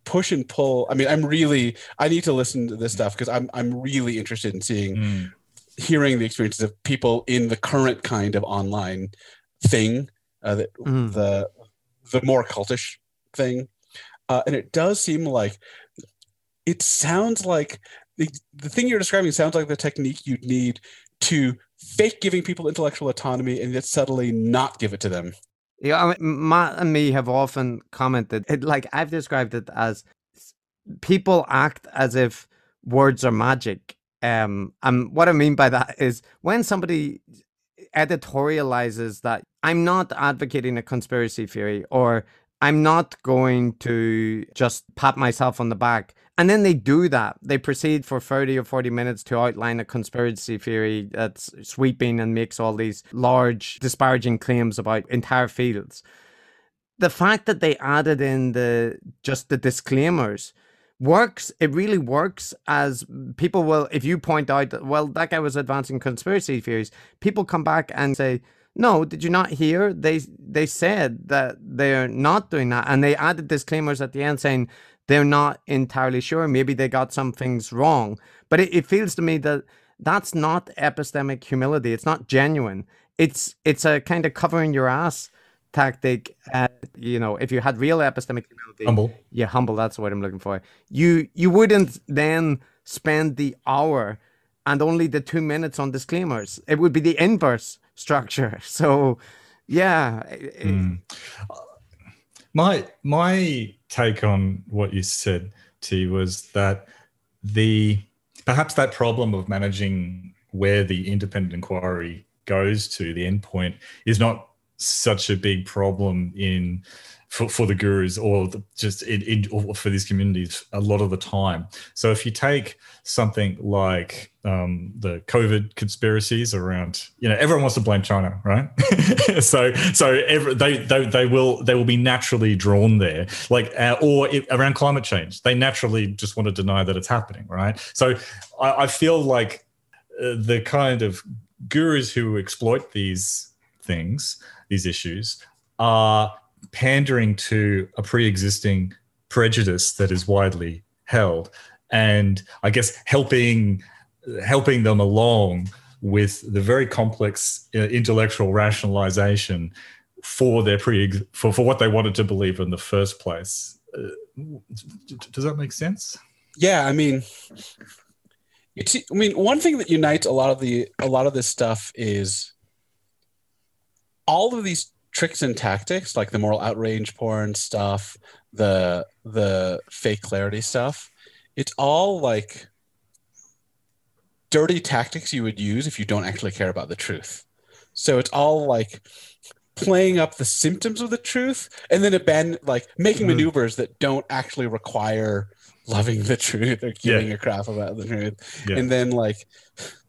push and pull. I mean, I'm really I need to listen to this stuff because I'm I'm really interested in seeing. Mm. Hearing the experiences of people in the current kind of online thing uh, the, mm. the the more cultish thing, uh, and it does seem like it sounds like the, the thing you're describing sounds like the technique you'd need to fake giving people intellectual autonomy and yet subtly not give it to them.
Yeah, I mean, Matt and me have often commented it like I've described it as people act as if words are magic. Um, and what I mean by that is when somebody editorializes that I'm not advocating a conspiracy theory or I'm not going to just pat myself on the back. And then they do that. They proceed for 30 or 40 minutes to outline a conspiracy theory that's sweeping and makes all these large, disparaging claims about entire fields. The fact that they added in the just the disclaimers works it really works as people will if you point out that well that guy was advancing conspiracy theories people come back and say no did you not hear? They they said that they're not doing that. And they added disclaimers at the end saying they're not entirely sure. Maybe they got some things wrong. But it, it feels to me that that's not epistemic humility. It's not genuine. It's it's a kind of covering your ass tactic uh, you know if you had real epistemic humility
humble.
yeah humble that's what i'm looking for. You you wouldn'Thi then spend the hour and only the two minutes on disclaimers. It would be the inverse structure. So yeah mm.
my my take on what you said t was that the perhaps that problem of managing where the independent inquiry goes to the endpoint is not such a big problem in for, for the gurus or the, just for these communities a lot of the time. So if you take something like um, the COVID conspiracies around, you know, everyone wants to blame China, right? so so every, they, they they will they will be naturally drawn there, like uh, or it, around climate change, they naturally just want to deny that it's happening, right? So I, I feel like uh, the kind of gurus who exploit these things these issues are pandering to a pre-existing prejudice that is widely held and i guess helping helping them along with the very complex uh, intellectual rationalization for their pre for, for what they wanted to believe in the first place. Uh, does that make sense?
Yeah i mean it's i mean one thing that unites a lot of the a lot of this stuff is all of these tricks and tactics, like the moral outrage porn stuff, the the fake clarity stuff, it's all like dirty tactics you would use if you don't actually care about the truth. So it's all like playing up the symptoms of the truth and then abandon like making mm-hmm. maneuvers that don't actually require loving the truth or giving yeah. a crap about the truth. Yeah. And then like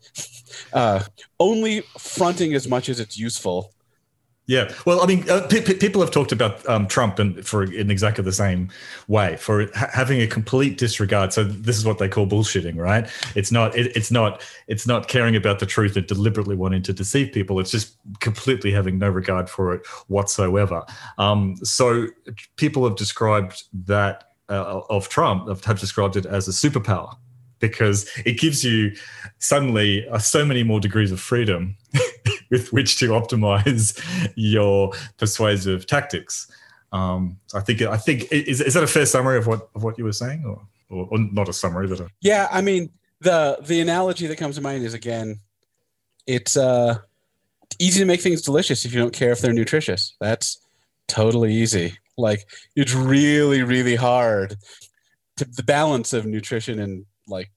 uh only fronting as much as it's useful
yeah, well, I mean, uh, people have talked about um, Trump and for in exactly the same way for ha- having a complete disregard. So this is what they call bullshitting, right? It's not. It, it's not. It's not caring about the truth and deliberately wanting to deceive people. It's just completely having no regard for it whatsoever. Um, so people have described that uh, of Trump have described it as a superpower because it gives you suddenly uh, so many more degrees of freedom with which to optimize your persuasive tactics. Um, I think I think is, is that a fair summary of what of what you were saying, or, or, or not a summary, but a-
yeah. I mean the the analogy that comes to mind is again, it's uh easy to make things delicious if you don't care if they're nutritious. That's totally easy. Like it's really really hard to the balance of nutrition and like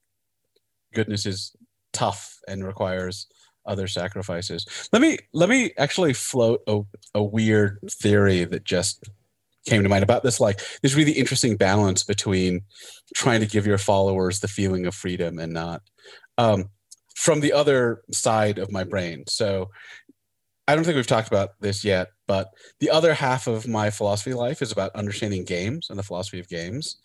goodness is tough and requires other sacrifices. Let me let me actually float a, a weird theory that just came to mind about this like this really interesting balance between trying to give your followers the feeling of freedom and not um, from the other side of my brain so i don't think we've talked about this yet but the other half of my philosophy life is about understanding games and the philosophy of games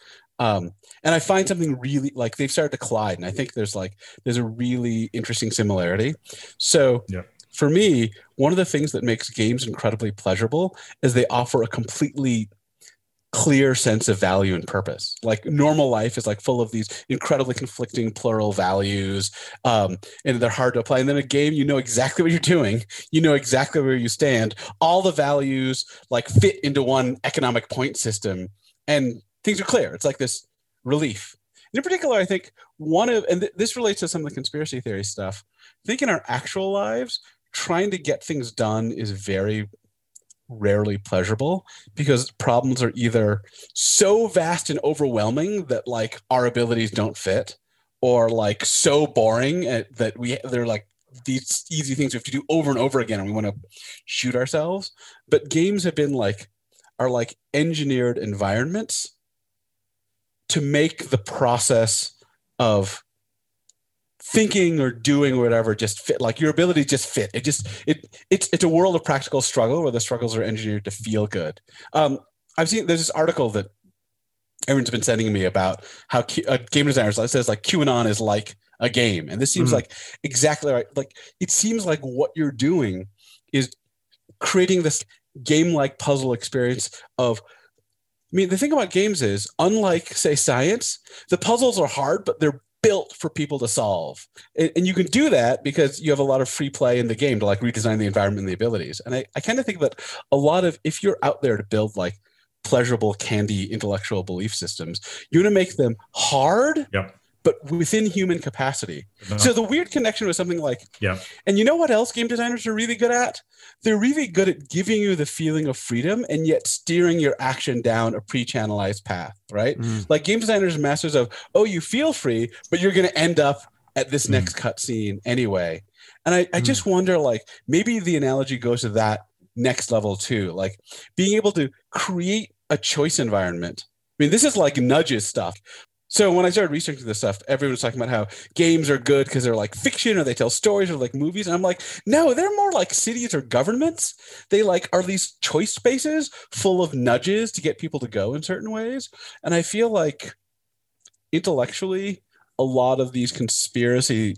um, and i find something really like they've started to collide and i think there's like there's a really interesting similarity so
yeah
for me, one of the things that makes games incredibly pleasurable is they offer a completely clear sense of value and purpose. Like normal life is like full of these incredibly conflicting plural values, um, and they're hard to apply. And then a game, you know exactly what you're doing, you know exactly where you stand. All the values like fit into one economic point system, and things are clear. It's like this relief. In particular, I think one of, and th- this relates to some of the conspiracy theory stuff. I think in our actual lives, trying to get things done is very rarely pleasurable because problems are either so vast and overwhelming that like our abilities don't fit or like so boring eh, that we they're like these easy things we have to do over and over again and we want to shoot ourselves but games have been like are like engineered environments to make the process of thinking or doing or whatever just fit like your ability just fit. It just it it's it's a world of practical struggle where the struggles are engineered to feel good. Um i've seen there's this article that everyone's been sending me about how Q, uh, game designers says like qanon is like a game. And this seems mm-hmm. like exactly right. Like it seems like what you're doing is creating this game like puzzle experience of I mean, the thing about games is, unlike, say, science, the puzzles are hard, but they're built for people to solve. And, and, you can do that because you have a lot of free play in the game to like redesign the environment and the abilities. And I, I kind of think that a lot of, if you're out there to build like pleasurable, candy, intellectual belief systems, you're going to make them hard.
Yep
but within human capacity. Uh-huh. So the weird connection was something like,
yeah.
And you know what else game designers are really good at? They're really good at giving you the feeling of freedom and yet steering your action down a pre-channelized path, right? Mm. Like game designers are masters of, oh, you feel free, but you're going to end up at this mm. next cutscene anyway. And I, I mm. just wonder, like, maybe the analogy goes to that next level too, like being able to create a choice environment I mean, this is like nudges stuff. So when I started researching this stuff, everyone was talking about how games are good because they're like fiction or they tell stories or like movies. And I'm like, no, they're more like cities or governments. They like are these choice spaces full of nudges to get people to go in certain ways. And I feel like intellectually, a lot of these conspiracy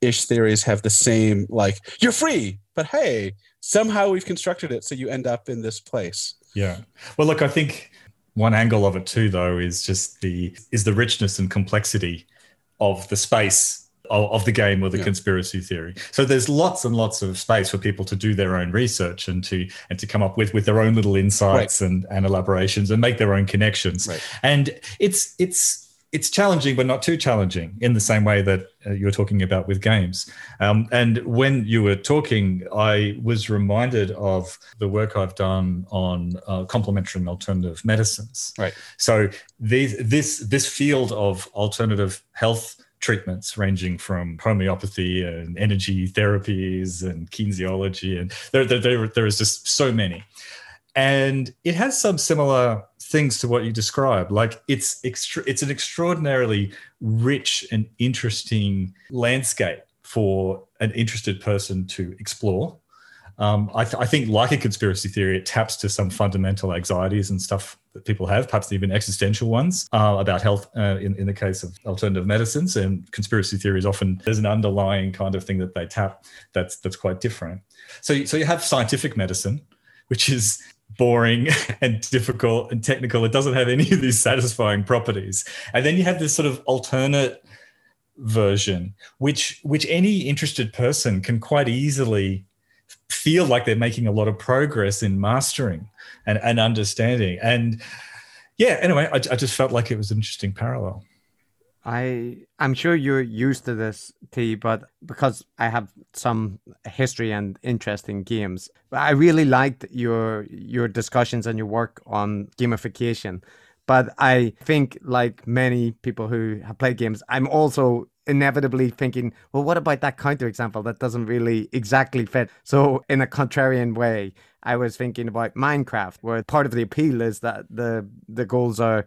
ish theories have the same like you're free, but hey, somehow we've constructed it so you end up in this place.
Yeah. Well, look, I think one angle of it too, though, is just the is the richness and complexity of the space of, of the game or the yeah. conspiracy theory. So there's lots and lots of space for people to do their own research and to and to come up with with their own little insights right. and, and elaborations and make their own connections.
Right.
And it's it's it's challenging, but not too challenging in the same way that uh, you were talking about with games. Um, and when you were talking, I was reminded of the work I've done on uh, complementary and alternative medicines.
Right.
So these, this this field of alternative health treatments ranging from homeopathy and energy therapies and kinesiology and there, there, there, there is just so many and it has some similar things to what you describe Like it's extra, it's an extraordinarily rich and interesting landscape for an interested person to explore. Um, I, th- I, think, like a conspiracy theory, it taps to some fundamental anxieties and stuff that people have, perhaps even existential ones uh, about health. Uh, in, in the case of alternative medicines and conspiracy theories, often there's an underlying kind of thing that they tap that's that's quite different. So, so you have scientific medicine, which is boring and difficult and technical. It doesn't have any of these satisfying properties. And then you have this sort of alternate version, which which any interested person can quite easily feel like they're making a lot of progress in mastering and, and understanding. And yeah, anyway, I, I just felt like it was an interesting parallel.
I I'm sure you're used to this, Thi, but because I have some history and interest in games, I really liked your your discussions and your work on gamification. But I think, like many people who have played games, I'm also inevitably thinking, well, what about that counterexample that doesn't really exactly fit? So, in a contrarian way, I was thinking about Minecraft, where part of the appeal is that the the goals are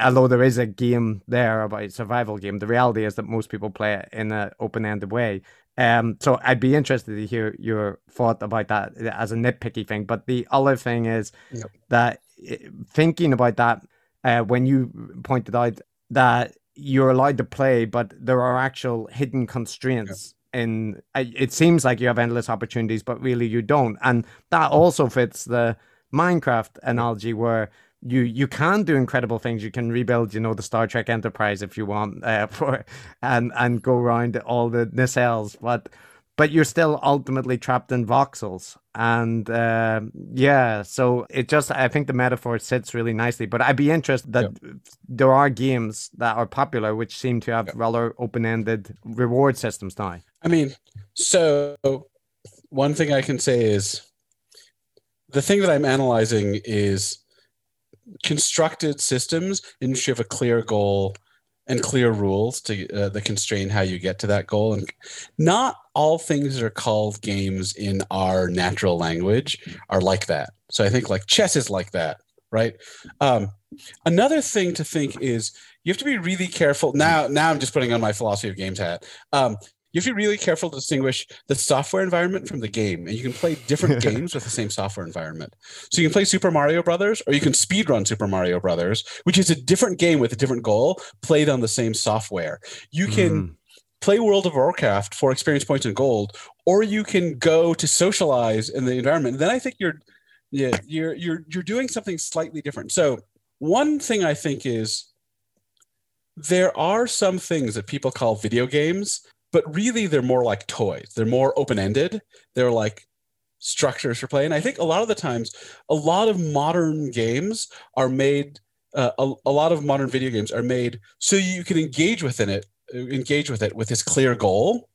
although there is a game there about a survival game, the reality is that most people play it in an open-ended way. Um, so I'd be interested to hear your thought about that as a nitpicky thing. But the other thing is yep. that eh, thinking about that uh, when you pointed out that you're allowed to play, but there are actual hidden constraints. Yep. In it seems like you have endless opportunities, but really you don't, and that also fits the Minecraft analogy where you you can do incredible things. You can rebuild, you know, the Star Trek Enterprise if you want, uh, for and and go around all the nacelles, but but you're still ultimately trapped in voxels. And uh, yeah, so it just I think the metaphor sits really nicely. But I'd be interested that yep. there are games that are popular which seem to have yep. rather open-ended reward systems now.
I mean, so one thing I can say is the thing that I'm analyzing is constructed systems which you have a clear goal and clear rules to uh, that constrain how you get to that goal. And not all things that are called games in our natural language are like that. So i think like chess is like that right? Um, another thing to think is you have to be really careful. Now now i'm just putting on my philosophy of games hat. Um, you have to be really careful to distinguish the software environment from the game. And you can play different games with the same software environment. So you can play Super Mario Brothers, or you can speedrun Super Mario Brothers, which is a different game with a different goal, played on the same software. You can mm. play World of Warcraft for experience points and gold, or you can go to socialize in the environment. And then I think you're yeah, you're you're you're doing something slightly different. So one thing I think is there are some things that people call video games but really they're more like toys. They're more open ended. They're like structures for play. And I think a lot of the times, a lot of modern games are made. Uh, a, a lot of modern video games are made so you can engage within it, engage with it with this clear goal,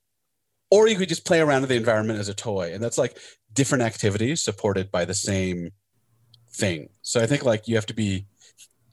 or you could just play around in the environment as a toy, and that's like different activities supported by the same thing. So I think like you have to be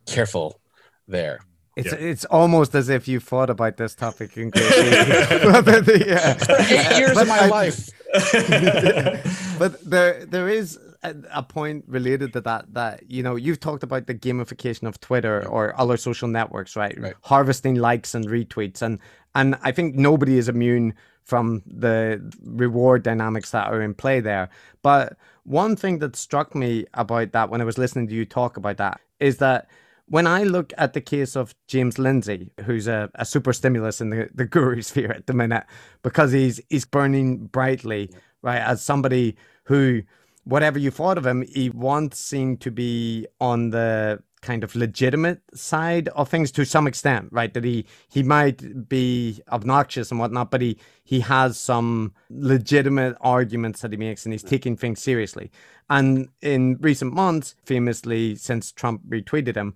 careful there.
It's yeah. it's almost as if you thought about this topic in great yeah.
eight years but of my I, life.
but there there is a, a, point related to that that you know you've talked about the gamification of Twitter or other social networks, right?
right?
Harvesting likes and retweets, and and I think nobody is immune from the reward dynamics that are in play there. But one thing that struck me about that when I was listening to you talk about that is that when I look at the case of James Lindsay, who's a, a super stimulus in the, the guru sphere at the minute, because he's he's burning brightly, right? As somebody who, whatever you thought of him, he once seemed to be on the kind of legitimate side of things to some extent, right? That he he might be obnoxious and whatnot, but he he has some legitimate arguments that he makes, and he's taking things seriously. And in recent months, famously since Trump retweeted him,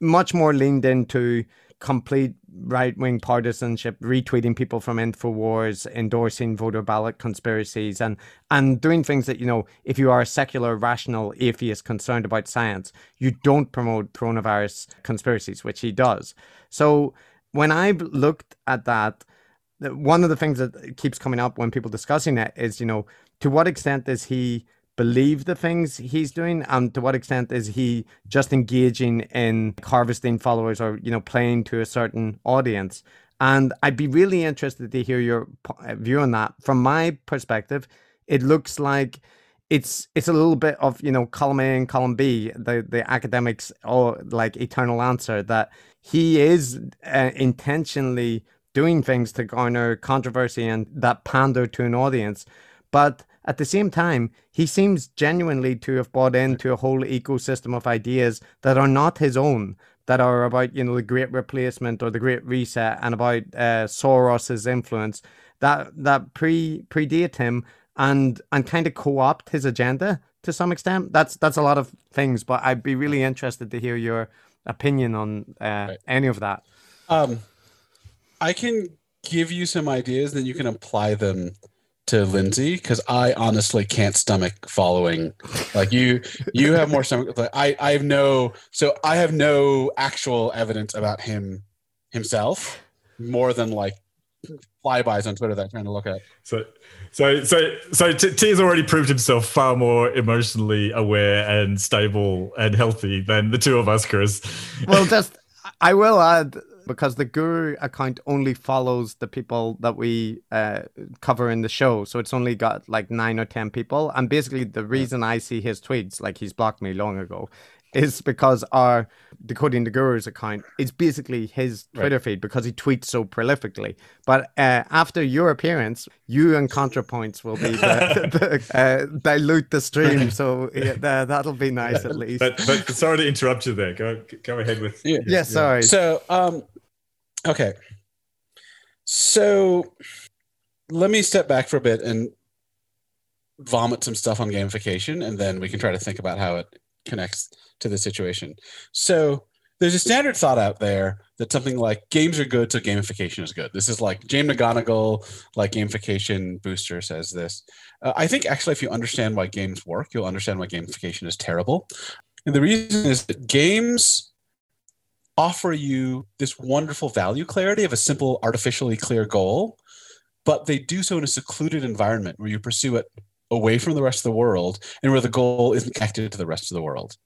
much more leaned into complete right wing partisanship, retweeting people from InfoWars, endorsing voter ballot conspiracies, and and doing things that, you know, if you are a secular, rational atheist concerned about science, you don't promote coronavirus conspiracies, which he does. So when I've looked at that, one of the things that keeps coming up when people discussing it is, you know, to what extent is he believe the things he's doing? And to what extent is he just engaging in harvesting followers or you know playing to a certain audience? And i'd be really interested to hear your uh, view on that. From my perspective it looks like it's it's a little bit of you know column A and column B, the the academics or like eternal answer that he is uh, intentionally doing things to garner controversy and that pander to an audience, but at the same time, he seems genuinely to have bought into a whole ecosystem of ideas that are not his own, that are about, you know, the great replacement or the great reset and about uh, Soros's influence that that pre predate him and and kind of co-opt his agenda to some extent. That's that's a lot of things, but I'd be really interested to hear your opinion on uh, right. any of that.
Um, I can give you some ideas, then you can apply them to Lindsay because I honestly can't stomach following. Like you, you have more stomach. Like I, I have no. So I have no actual evidence about him himself, more than like flybys on Twitter that I'm trying to look at.
So, so, so, so Thi, Thi has already proved himself far more emotionally aware and stable and healthy than the two of us, Chris.
Well, just I will add because the Guru account only follows the people that we uh, cover in the show. So it's only got like nine or 10 people. And basically, the reason I see his tweets, like he's blocked me long ago, is because our Decoding the Gurus account is basically his Twitter right. feed because he tweets so prolifically. But uh, after your appearance, you and ContraPoints will be the, the uh, dilute the stream. So yeah, that'll be nice at least.
But, but sorry to interrupt you there. Go go ahead with.
Yeah, yeah sorry.
So um, Okay. So let me step back for a bit and vomit some stuff on gamification, and then we can try to think about how it connects to the situation. So there's a standard thought out there that something like games are good, so gamification is good. This is like Jane McGonigal, like gamification booster says this. Uh, I think actually, if you understand why games work, you'll understand why gamification is terrible. And the reason is that games offer you this wonderful value clarity of a simple, artificially clear goal, but they do so in a secluded environment where you pursue it away from the rest of the world and where the goal isn't connected to the rest of the world.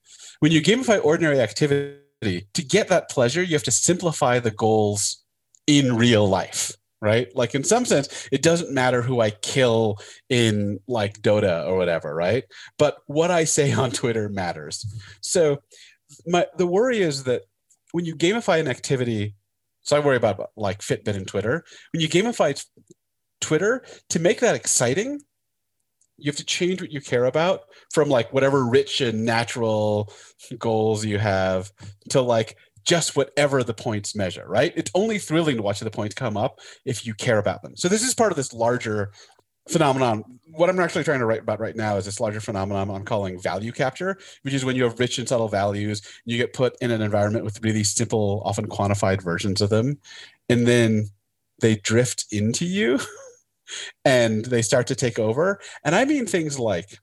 When you gamify ordinary activity, to get that pleasure, you have to simplify the goals in real life right? Like in some sense, it doesn't matter who I kill in like Dota or whatever, right? But what I say on Twitter matters. So my the worry is that when you gamify an activity, so I worry about like Fitbit and Twitter. When you gamify Twitter to make that exciting, you have to change what you care about from like whatever rich and natural goals you have to like just whatever the points measure, right? It's only thrilling to watch the points come up if you care about them. So this is part of this larger phenomenon. What I'm actually trying to write about right now is this larger phenomenon I'm calling value capture, which is when you have rich and subtle values, you get put in an environment with really simple, often quantified versions of them, and then they drift into you and they start to take over. And I mean things like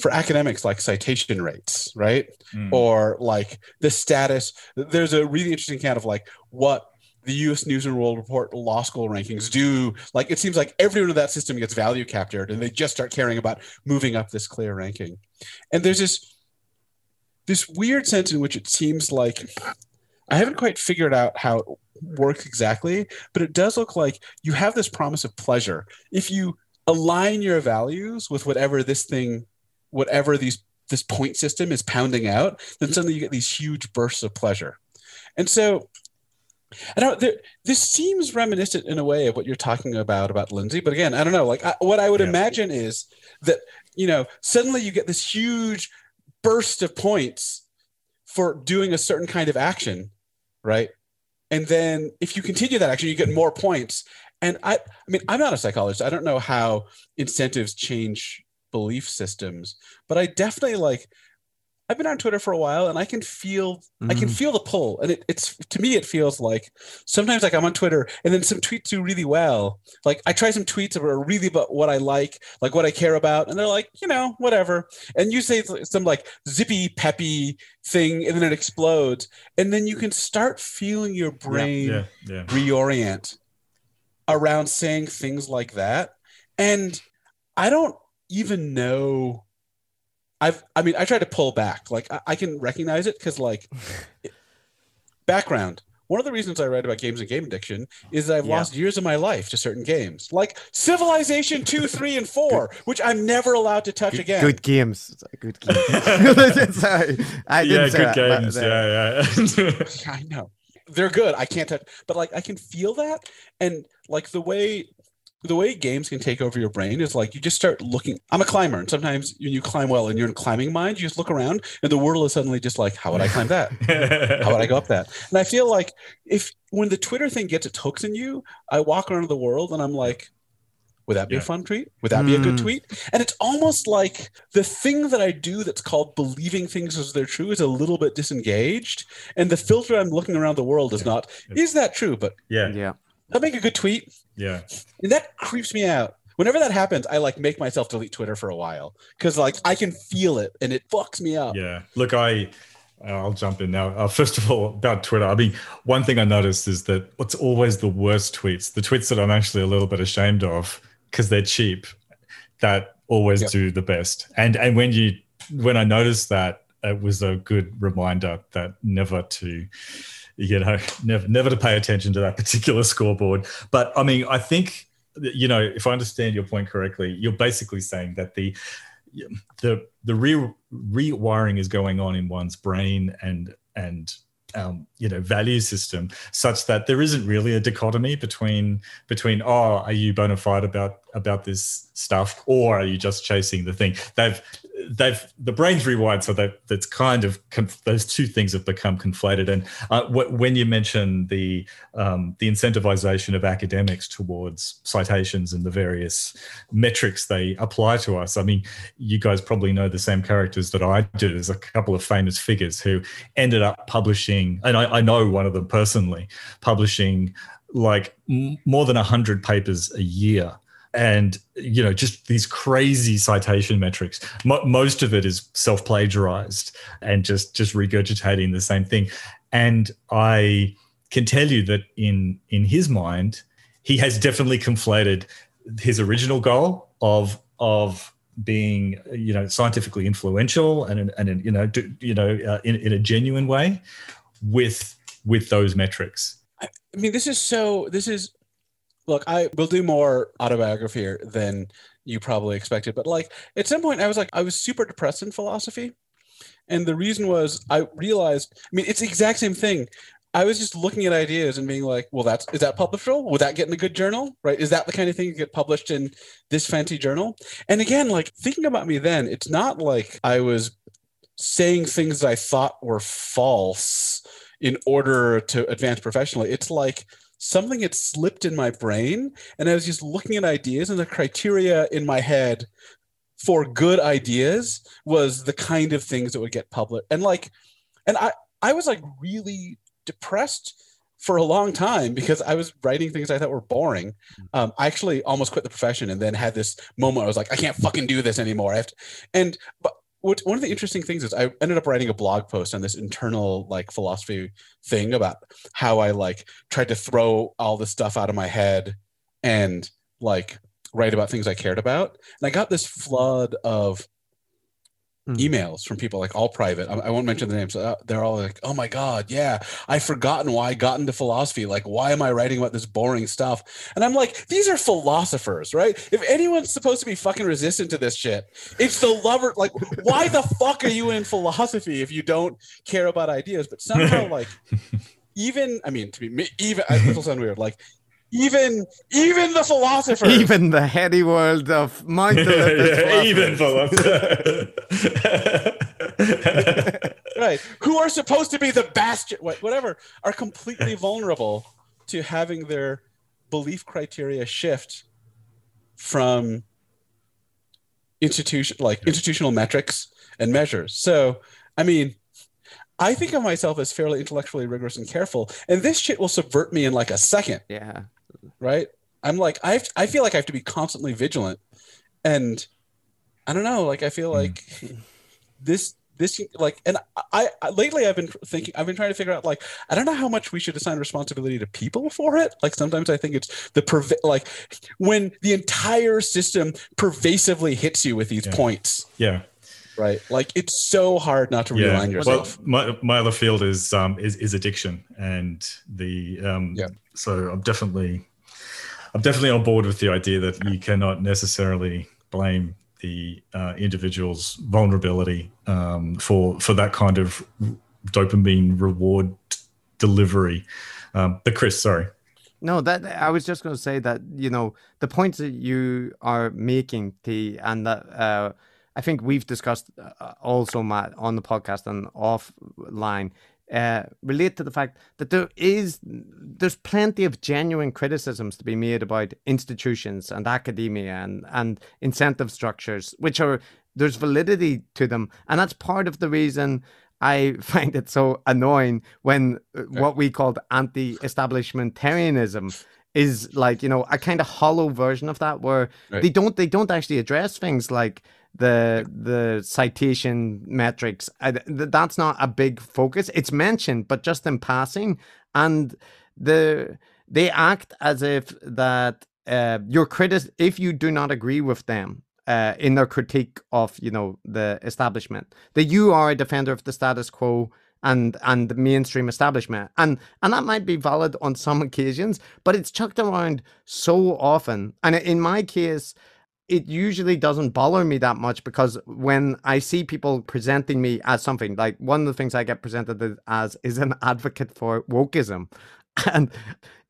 for academics like citation rates right mm. or like the status there's a really interesting kind of like what the U.S. News and World Report law school rankings do. Like it seems like everyone in that system gets value captured, and they just start caring about moving up this clear ranking. And there's this this weird sense in which it seems like I haven't quite figured out how works exactly, but it does look like you have this promise of pleasure if you align your values with whatever this thing, whatever these this point system is pounding out, then suddenly you get these huge bursts of pleasure. And so I don't. There, this seems reminiscent in a way of what you're talking about about Lindsay, but again, I don't know. Like I, what I would yeah. imagine is that you know suddenly you get this huge burst of points for doing a certain kind of action, right? And then if you continue that action, you get more points. And I, I mean, I'm not a psychologist. I don't know how incentives change belief systems, but I definitely like I've been on Twitter for a while and I can feel mm-hmm. I can mm-hmm. feel the pull. And it, it's to me it feels like sometimes like I'm on Twitter and then some tweets do really well. Like I try some tweets that are really about what I like, like what I care about, and they're like, you know, whatever. And you say some like zippy peppy thing and then it explodes. And then you can start feeling your brain yeah, yeah, yeah. reorient around saying things like that. And I don't even know I've, I mean, I try to pull back. Like, I, I can recognize it because, like, background. One of the reasons I write about games and game addiction is that I've yeah. lost years of my life to certain games, like Civilization 2, 3, and 4, which I'm never allowed to touch
good,
again.
Good games. Good games.
Sorry. I yeah, good that, games. Yeah,
yeah. I know. They're good. I can't touch, but like, I can feel that. And like the way the way games can take over your brain is like you just start looking. I'm a climber, and sometimes when you climb well and you're in climbing mind, you just look around, and the world is suddenly just like, how would I climb that? how would I go up that? And I feel like if when the Twitter thing gets its hooks in you, I walk around the world and I'm like, would that be yeah. a fun tweet? Would that mm. be a good hmm. tweet? And it's almost like the thing that I do that's called believing things as they're true is a little bit disengaged. And the filter I'm looking around the world is yeah. not, is that true? But
yeah.
Yeah.
I'll make a good tweet.
Yeah.
And that creeps me out. Whenever that happens, I like make myself delete Twitter for a while because like I can feel it and it fucks me up.
Yeah. Look, I I'll jump in now. Uh, first of all, about Twitter. I mean, one thing I noticed is that what's always the worst tweets, the tweets that I'm actually a little bit ashamed of because they're cheap, that always yep. do the best. And and when you when I noticed that, it was a good reminder that never to you know never never to pay attention to that particular scoreboard. But I mean, I think you know if I understand your point correctly, you're basically saying that the the the re- rewiring is going on in one's brain and and um, you know value system such that there isn't really a dichotomy between between oh are you bona fide about about this stuff or are you just chasing the thing they've they've the brain's rewired so that that's kind of conf- those two things have become conflated. And uh, wh- when you mention the um, the incentivization of academics towards citations and the various metrics they apply to us i mean you guys probably know the same characters that i do there's a couple of famous figures who ended up publishing and i, I know one of them personally publishing like m- more than 100 papers a year and you know just these crazy citation metrics Mo- most of it is self-plagiarized and just just regurgitating the same thing and i can tell you that in in his mind he has definitely conflated his original goal of of being you know scientifically influential and and you know do, you know uh, in, in a genuine way with with those metrics
I mean, this is so. This is look, I will do more autobiography here than you probably expected. But like at some point, I was like, I was super depressed in philosophy. And the reason was I realized, I mean, it's the exact same thing. I was just looking at ideas and being like, well, that's is that publishable? Would that get in a good journal? Right? Is that the kind of thing you get published in this fancy journal? And again, like thinking about me then, it's not like I was saying things I thought were false in order to advance professionally. It's like something had slipped in my brain and I was just looking at ideas and the criteria in my head for good ideas was the kind of things that would get published. And like, and I, I was like really depressed for a long time because I was writing things I thought were boring. Mm. Um, I actually almost quit the profession and then had this moment. I was like, I can't fucking do this anymore. I have to, and but what, one of the interesting things is I ended up writing a blog post on this internal like philosophy thing about how I like tried to throw all this stuff out of my head and like write about things I cared about. And I got this flood of. Emails from people like all private. I, I won't mention the names. Uh, they're all like, "Oh my god, yeah, I've forgotten why I got into philosophy. Like, why am I writing about this boring stuff?" And I'm like, "These are philosophers, right? If anyone's supposed to be fucking resistant to this shit, it's the lover. Like, why the fuck are you in philosophy if you don't care about ideas? But somehow, like." Even, I mean, to be even, this will sound weird. Like, even even the philosophers
even the heady world of mind yeah,
even philosophers
right. Who are supposed to be the bastion whatever are completely vulnerable to having their belief criteria shift from institution like institutional metrics and measures. So i mean I think of myself as fairly intellectually rigorous and careful, and this shit will subvert me in like a second.
Yeah
right? I'm like I I feel like I have to be constantly vigilant, and I don't know. Like I feel like mm. this this like and I, I, lately I've been thinking I've been trying to figure out like I don't know how much we should assign responsibility to people for it. Like sometimes I think it's the perv- like when the entire system pervasively hits you with these
yeah.
points.
Yeah.
Right. Like it's so hard not to yeah. remind yourself.
Well, my, my other field is um is, is addiction and the um yeah. So I'm definitely I'm definitely on board with the idea that you cannot necessarily blame the uh, individual's vulnerability um, for for that kind of dopamine reward delivery. Um, but Chris, sorry.
No, that I was just going to say that you know the points that you are making, Thi, and that uh, I think we've discussed uh, also, Matt, on the podcast and offline uh, relate to the fact that there is there's plenty of genuine criticisms to be made about institutions and academia and and incentive structures, which are there's validity to them, and that's part of the reason. I find it so annoying when uh, what we called anti-establishmentarianism is like you know a kind of hollow version of that where right. they don't they don't actually address things like the the citation metrics. I, that's not a big focus. It's mentioned, but just in passing, and the they act as if that uh, your critic, if you do not agree with them uh, in their critique of you know the establishment, that you are a defender of the status quo and and the mainstream establishment and and that might be valid on some occasions but it's chucked around so often and in my case it usually doesn't bother me that much because when I see people presenting me as something, like one of the things I get presented as is an advocate for wokeism. And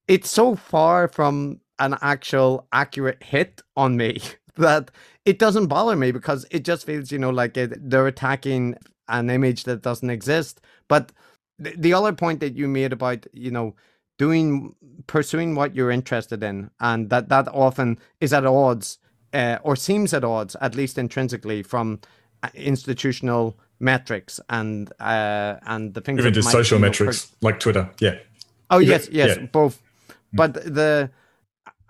it's so far from an actual accurate hit on me that it doesn't bother me because it just feels, you know, like it, they're attacking an image that doesn't exist. But the, the other point that you made about, you know, doing pursuing what you're interested in and that that often is at odds uh, or seems at odds, at least intrinsically, from uh, institutional metrics and uh, and the things
even just social metrics per- like Twitter. Yeah.
Oh yes, yes, yeah. both. Hmm. But the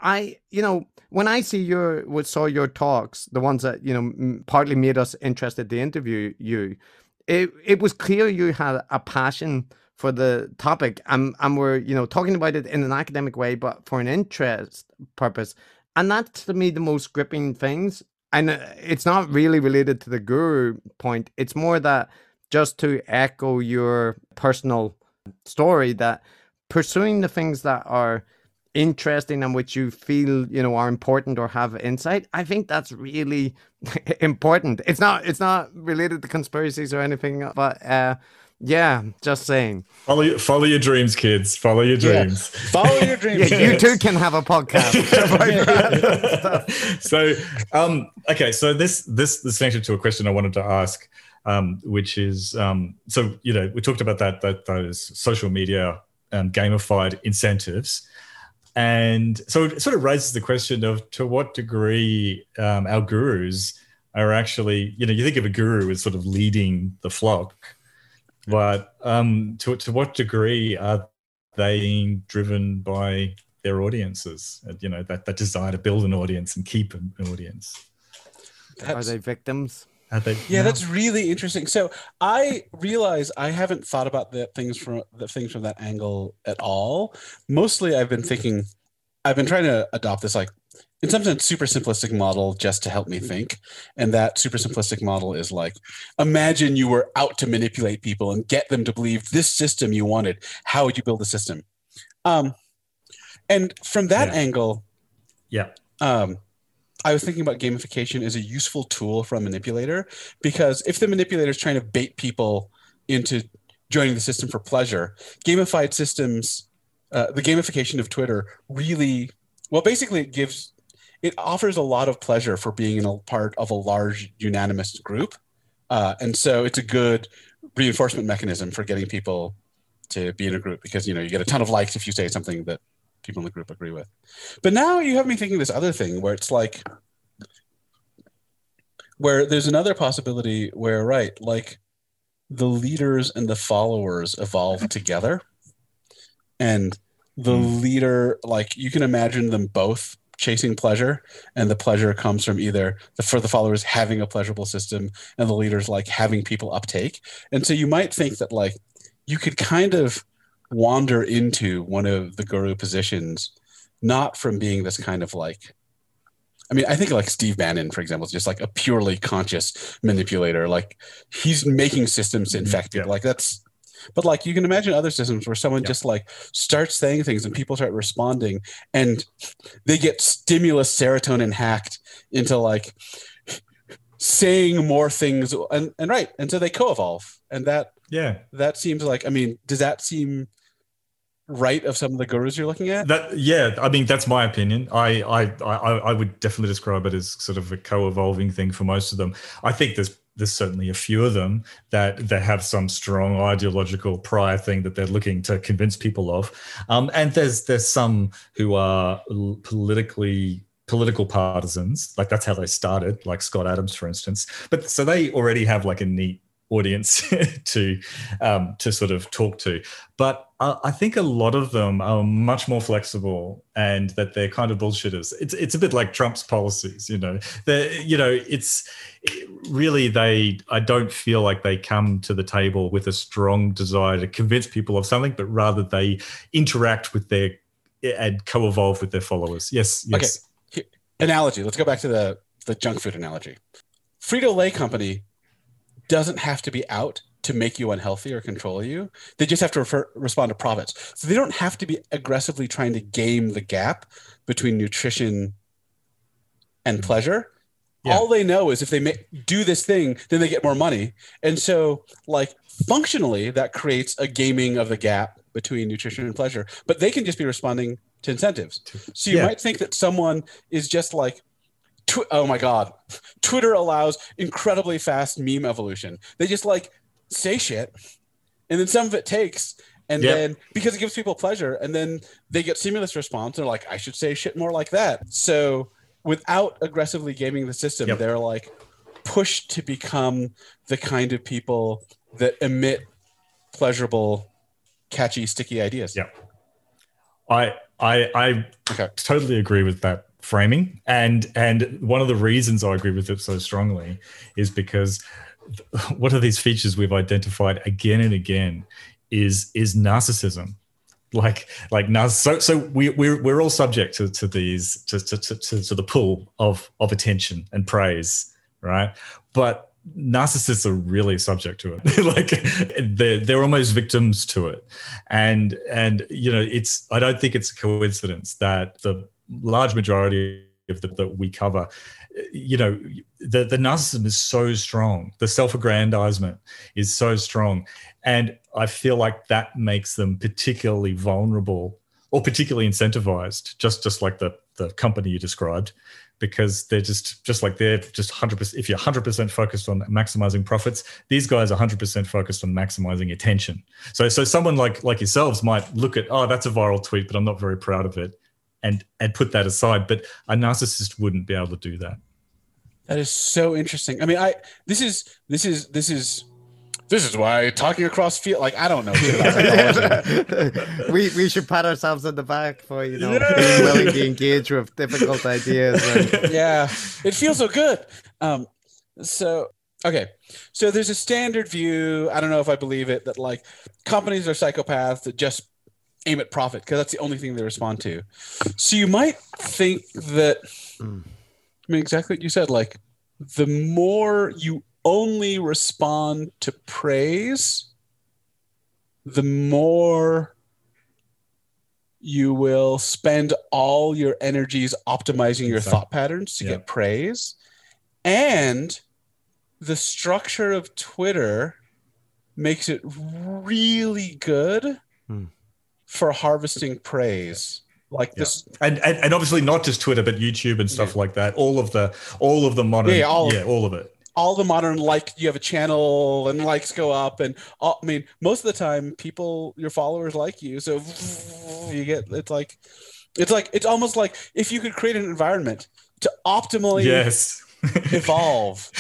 I you know when I see your saw your talks, the ones that you know partly made us interested to interview you, it it was clear you had a passion for the topic and and we're you know talking about it in an academic way but for an interest purpose and that's to me the most gripping things. And uh, it's not really related to the guru point. It's more that just to echo your personal story that pursuing the things that are interesting and which you feel you know are important or have insight i think that's really important. It's not it's not related to conspiracies or anything but uh yeah, just saying.
Follow your, follow your dreams, kids. Follow your dreams.
Yeah. Follow your dreams.
yeah, you too can have a podcast.
so, um, okay, so this this this connected to a question I wanted to ask, um, which is um, so you know we talked about that that those social media um, gamified incentives. And so it sort of raises the question of to what degree um, our gurus are actually, you know, you think of a guru as sort of leading the flock, but um, to to what degree are they being driven by their audiences? You know that that desire to build an audience and keep an audience.
That's, are they victims?
Are they?
Yeah, no? that's really interesting. So I realize I haven't thought about the things from the things from that angle at all. Mostly, I've been thinking, I've been trying to adopt this like in some sense super simplistic model just to help me think and that super simplistic model is like imagine you were out to manipulate people and get them to believe this system you wanted. How would you build a system? Um, and from that
yeah.
angle
yeah.
um, i was thinking about gamification as a useful tool for a manipulator because if the manipulator is trying to bait people into joining the system for pleasure gamified systems uh, the gamification of twitter really well basically it gives it offers a lot of pleasure for being in a part of a large unanimous group. Uh, and so it's a good reinforcement mechanism for getting people to be in a group because you know you get a ton of likes if you say something that people in the group agree with. But now you have me thinking this other thing where it's like where there's another possibility where right like the leaders and the followers evolve together and the hmm. leader like you can imagine them both chasing pleasure and the pleasure comes from either the, for the followers having a pleasurable system and the leaders like having people uptake and so you might think that like you could kind of wander into one of the guru positions not from being this kind of like I mean, I think like Steve Bannon, for example, is just like a purely conscious manipulator. Like he's making systems mm-hmm. infect people. Yeah. Like that's but like you can imagine other systems where someone yeah. just like starts saying things and people start responding and they get stimulus serotonin hacked into like saying more things and, and right. And so they co-evolve. And that
yeah.
That seems like I mean, does that seem right of some of the gurus you're looking at?
That yeah, I mean that's my opinion. I I I, I would definitely describe it as sort of a co-evolving thing for most of them. I think there's there's certainly a few of them that that have some strong ideological prior thing that they're looking to convince people of, um, and there's there's some who are politically political partisans, like that's how they started, like Scott Adams, for instance. But so they already have like a neat audience to um, to sort of talk to. But uh, I think a lot of them are much more flexible, and that they're kind of bullshitters. It's it's a bit like Trump's policies, you know. They you know it's really they. I don't feel like they come to the table with a strong desire to convince people of something, but rather they interact with their and co-evolve with their followers. Yes. Yes.
Okay. Analogy. Let's go back to the the junk food analogy. Frito Lay Company doesn't have to be out to make you unhealthy or control you. They just have to refer, respond to profits. So they don't have to be aggressively trying to game the gap between nutrition and hmm. pleasure. Yeah. All they know is if they make, do this thing, then they get more money. And so, like, functionally, that creates a gaming of the gap between nutrition and pleasure. But they can just be responding to incentives. So you yeah. might think that someone is just like, Tw- oh my god, Twitter allows incredibly fast meme evolution. They just like say shit, and then some of it takes, and yep. then because it gives people pleasure, and then they get stimulus response. And they're like, I should say shit more like that. So without aggressively gaming the system, yep. they're like pushed to become the kind of people that emit pleasurable, catchy, sticky ideas.
Yeah. I I I okay. totally agree with that framing. And and one of the reasons i agree with it so strongly is because one of these features we've identified again and again is is narcissism. Like like now so so we we're, we're all subject to, to these to, to, to, to the pull of of attention and praise right? But narcissists are really subject to it. Like they're, they're almost victims to it. And and you know it's i don't think it's a coincidence that the large majority of the, that we cover, you know, the, the narcissism is so strong. The self-aggrandizement is so strong. And I feel like that makes them particularly vulnerable or particularly incentivized, just, just like the, the company you described, because they're just, just like they're just 100%, if you're 100% focused on maximizing profits, these guys are 100% focused on maximizing attention. So, so someone like, like yourselves might look at, oh, that's a viral tweet, but I'm not very proud of it and and put that aside but a narcissist wouldn't be able to do that.
That is so interesting. I mean i this is this is this is this is why talking across field like i don't know
we we should pat ourselves on the back for you know yeah. being willing to engage with difficult ideas
and... yeah it feels so good. Um so okay. So there's a standard view i don't know if i believe it that like companies are psychopaths that just aim at profit because that's the only thing they respond to. So you might think that. I mean, exactly what you said. Like, the more you only respond to praise, the more you will spend all your energies optimizing your thought patterns to yeah. get praise. And the structure of Twitter makes it really good mm for harvesting praise. Like yeah. this
and, and, and obviously not just twitter but youtube and stuff yeah. like that. All of the all of the modern yeah, all, yeah, all of it.
all the modern like you have a channel and likes go up and all, i mean most of the time people your followers like you. So you get it's like it's like it's almost like if you could create an environment to optimally
yes.
evolve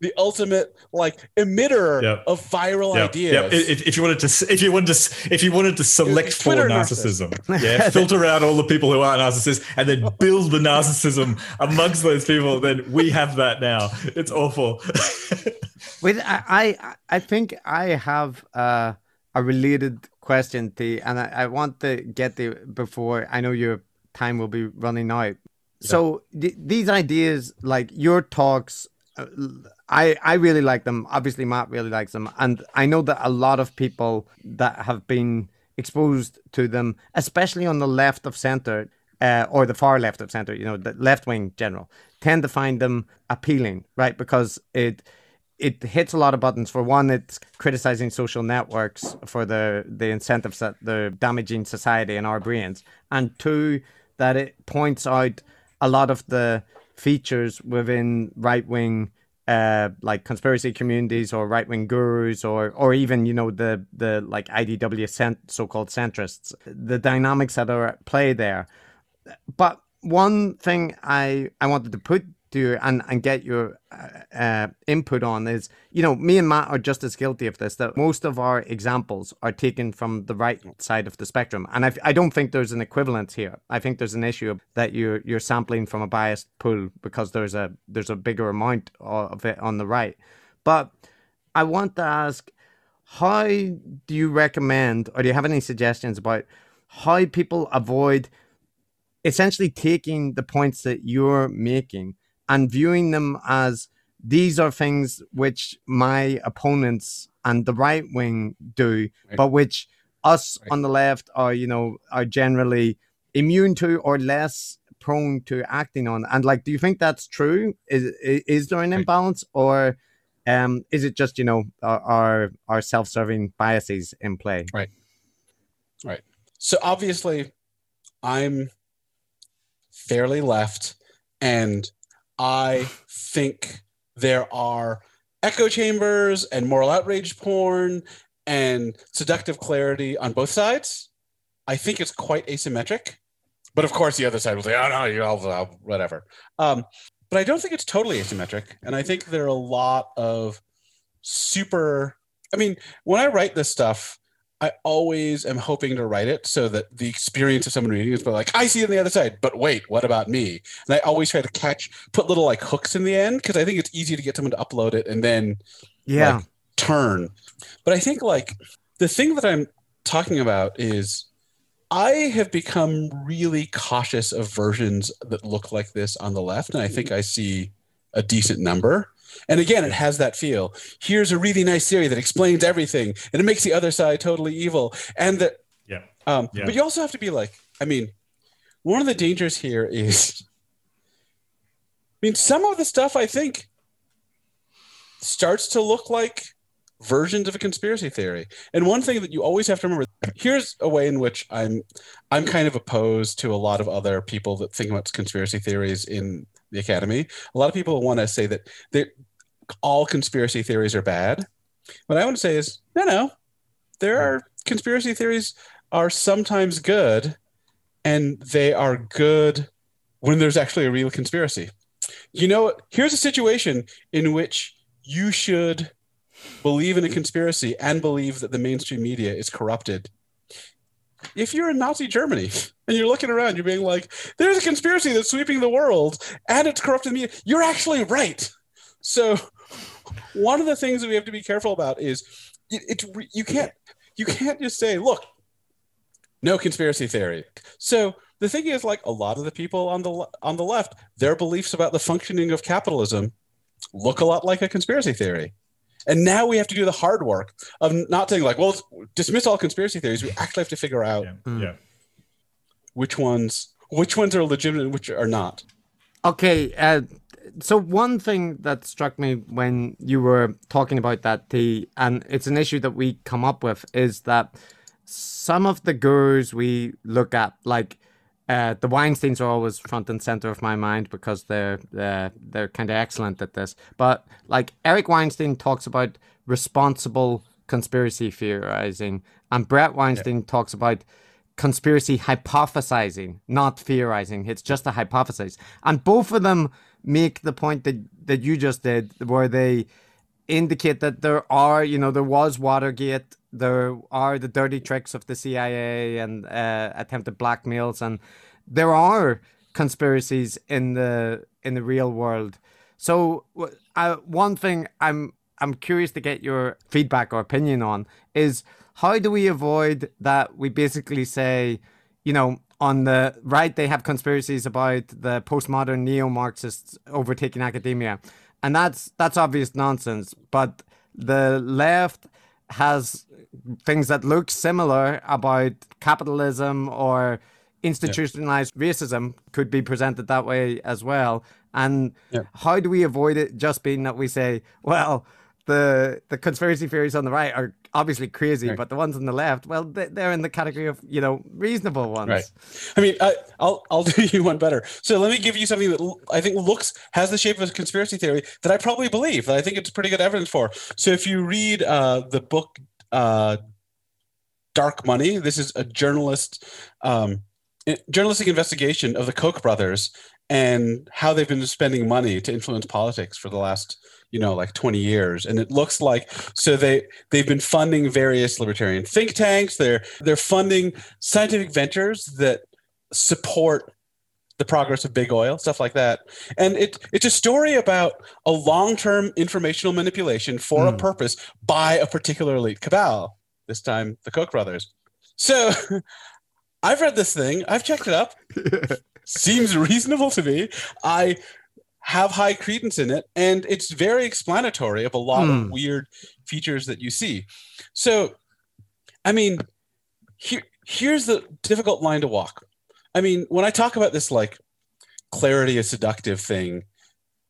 the ultimate like emitter yep. of viral yep. ideas. Yep.
If, if, you wanted to, if you wanted to, if you wanted to select for narcissism, yeah, filter out all the people who aren't narcissists, and then build the narcissism amongst those people, then we have that now. It's awful.
Wait, I, I, I think I have uh, a related question, Thi, and I, I want to get the before I know your time will be running out. So th- these ideas, like your talks. I, I really like them. Obviously, Matt really likes them. And I know that a lot of people that have been exposed to them, especially on the left of center uh, or the far left of center, you know, the left wing general, tend to find them appealing, right? Because it it hits a lot of buttons. For one, it's criticizing social networks for the the incentives that they're damaging society and our brains, and two, that it points out a lot of the features within right wing uh, like conspiracy communities or right wing gurus or or even you know the the like IDW cent- so-called centrists, the dynamics that are at play there. But one thing I I wanted to put to and and get your uh, uh, input on is you know me and Matt are just as guilty of this that most of our examples are taken from the right side of the spectrum. And I, I don't think there's an equivalence here. I think there's an issue that you're you're sampling from a biased pool because there's a there's a bigger amount of it on the right. But I want to ask how do you recommend or do you have any suggestions about how people avoid essentially taking the points that you're making and viewing them as these are things which my opponents and the right wing do, right. but which us right. on the left are, you know, are generally immune to or less prone to acting on. And like, do you think that's true? Is is there an imbalance, or um, is it just you know our our self serving biases in play?
Right, right. So obviously, I'm fairly left, and I think there are echo chambers and moral outrage porn and seductive clarity on both sides. I think it's quite asymmetric. But of course, the other side will say, oh, no, you all, uh, whatever. Um, but I don't think it's totally asymmetric. And I think there are a lot of super. I mean, when I write this stuff, I always am hoping to write it so that the experience of someone reading is like, I see it on the other side, but wait, what about me? And I always try to catch, put little like hooks in the end because I think it's easy to get someone to upload it and then
yeah
like, turn. But I think like the thing that I'm talking about is I have become really cautious of versions that look like this on the left, and I think I see a decent number. And again, it has that feel. Here's a really nice theory that explains everything, and it makes the other side totally evil. And that,
yeah.
Um, yeah. But you also have to be like, I mean, one of the dangers here is, I mean, some of the stuff I think starts to look like versions of a conspiracy theory. And one thing that you always have to remember here's a way in which I'm I'm kind of opposed to a lot of other people that think about conspiracy theories in the academy. A lot of people want to say that all conspiracy theories are bad. What I want to say is no no. There hmm. are conspiracy theories are sometimes good and they are good when there's actually a real conspiracy. You know, here's a situation in which you should believe in a conspiracy and believe that the mainstream media is corrupted. If you're in Nazi Germany and you're looking around, you're being like, there's a conspiracy that's sweeping the world and it's corrupting the media, you're actually right. So, one of the things that we have to be careful about is it, it you can't you can't just say, look, no conspiracy theory. So the thing is, like a lot of the people on the on the left, their beliefs about the functioning of capitalism look a lot like a conspiracy theory. And now we have to do the hard work of not saying like, well, dismiss all conspiracy theories. We actually have to figure out
yeah. Mm. yeah.
which ones which ones are legitimate and which are not.
Okay, uh, so one thing that struck me when you were talking about that, the and it's an issue that we come up with is that some of the gurus we look at, like uh, the Weinsteins are always front and center of my mind because they're uh, they're kind of excellent at this. But like Eric Weinstein talks about responsible conspiracy theorizing, and Bret Weinstein yeah. talks about conspiracy hypothesizing, not theorizing. It's just a hypothesis, and both of them make the point that that you just did, where they indicate that there are, you know, there was Watergate, there are the dirty tricks of the CIA and uh, attempted blackmails, and there are conspiracies in the in the real world. So, uh, one thing I'm I'm curious to get your feedback or opinion on is how do we avoid that? We basically say, you know, on the right they have conspiracies about the postmodern neo-Marxists overtaking academia, and that's that's obvious nonsense. But the left has things that look similar about capitalism or institutionalized yeah. racism could be presented that way as well. And yeah. how do we avoid it just being that we say, well, the the conspiracy theories on the right are obviously crazy, right. but the ones on the left, well, they're in the category of you know reasonable ones.
Right. I mean, I, will I'll do you one better. So let me give you something that I think looks has the shape of a conspiracy theory that I probably believe that I think it's pretty good evidence for. So if you read uh, the book uh, Dark Money, this is a journalist. Um, journalistic investigation of the Koch brothers and how they've been spending money to influence politics for the last you know like 20 years and it looks like so they they've been funding various libertarian think tanks they're they're funding scientific ventures that support the progress of big oil stuff like that and it it's a story about a long-term informational manipulation for mm. a hmm. purpose by a particular elite cabal this time the koch brothers so i've read this thing. I've checked it up. Seems reasonable to me. I have high credence in it and it's very explanatory of a lot of hmm. weird features that you see. So i mean here, here's the difficult line to walk. I mean when i talk about this like clarity is seductive thing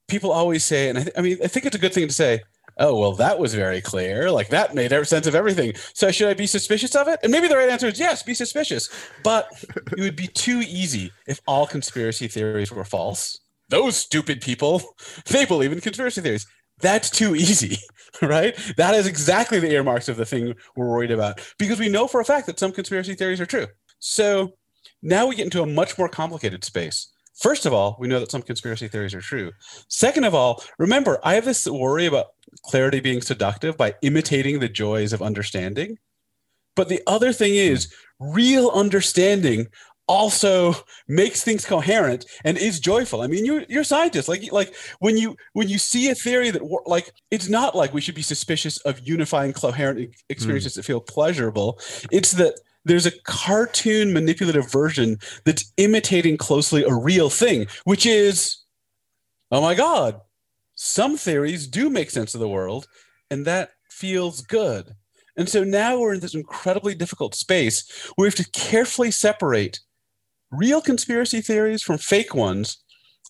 people always say and I, th- I mean i think it's a good thing to say oh well that was very clear like that made sense of everything so should i be suspicious of it and maybe the right answer is yes be suspicious but it would be too easy if all conspiracy theories were false those stupid people, they believe in conspiracy theories. That's too easy, right? That is exactly the earmarks of the thing we're worried about because we know for a fact that some conspiracy theories are true. So now we get into a much more complicated space. First of all, we know that some conspiracy theories are true. Second of all, remember, I have this worry about clarity being seductive by imitating the joys of understanding. But the other thing is, real understanding also makes things coherent and is joyful. I mean, you you're scientists. Like like when you when you see a theory that like it's not like we should be suspicious of unifying coherent experiences mm. that feel pleasurable. It's that there's a cartoon manipulative version that's imitating closely a real thing, which is, oh my god, some theories do make sense of the world, and that feels good. And so now we're in this incredibly difficult space where we have to carefully separate real conspiracy theories from fake ones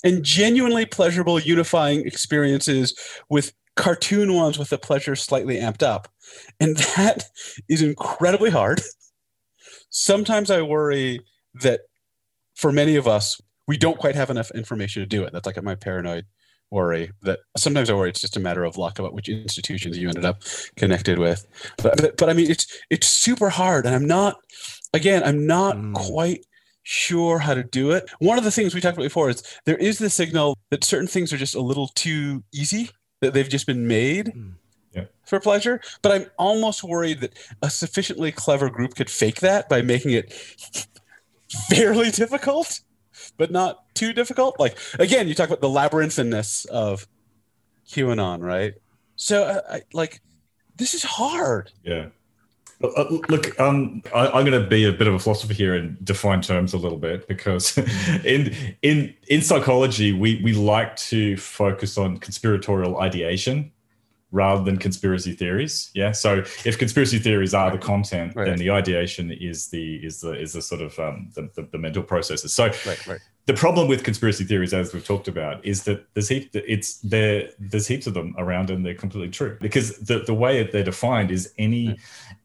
and genuinely pleasurable unifying experiences with cartoon ones with the pleasure slightly amped up. And that is incredibly hard. Sometimes I worry that for many of us, we don't quite have enough information to do it. That's like my paranoid worry that sometimes I worry it's just a matter of luck about which institutions you ended up connected with. But, but, but I mean, it's, it's super hard. And I'm not, again, I'm not mm. quite sure how to do it. One of the things we talked about before is there is the signal that certain things are just a little too easy, that they've just been made mm. Yeah. for pleasure. But I'm almost worried that a sufficiently clever group could fake that by making it fairly difficult, but not too difficult. Like, again, you talk about the labyrinthiness of QAnon, right? So, uh, I, like, this is hard.
Yeah. Uh, look, um, I, am going to be a bit of a philosopher here and define terms a little bit because in in in psychology we we like to focus on conspiratorial ideation rather than conspiracy theories. Yeah. So if conspiracy theories are the content, right. then the ideation is the is the is the sort of um, the, the, the mental processes. So right, right. the problem with conspiracy theories, as we've talked about, is that there's heap it's there there's heaps of them around and they're completely true because the the way that they're defined is any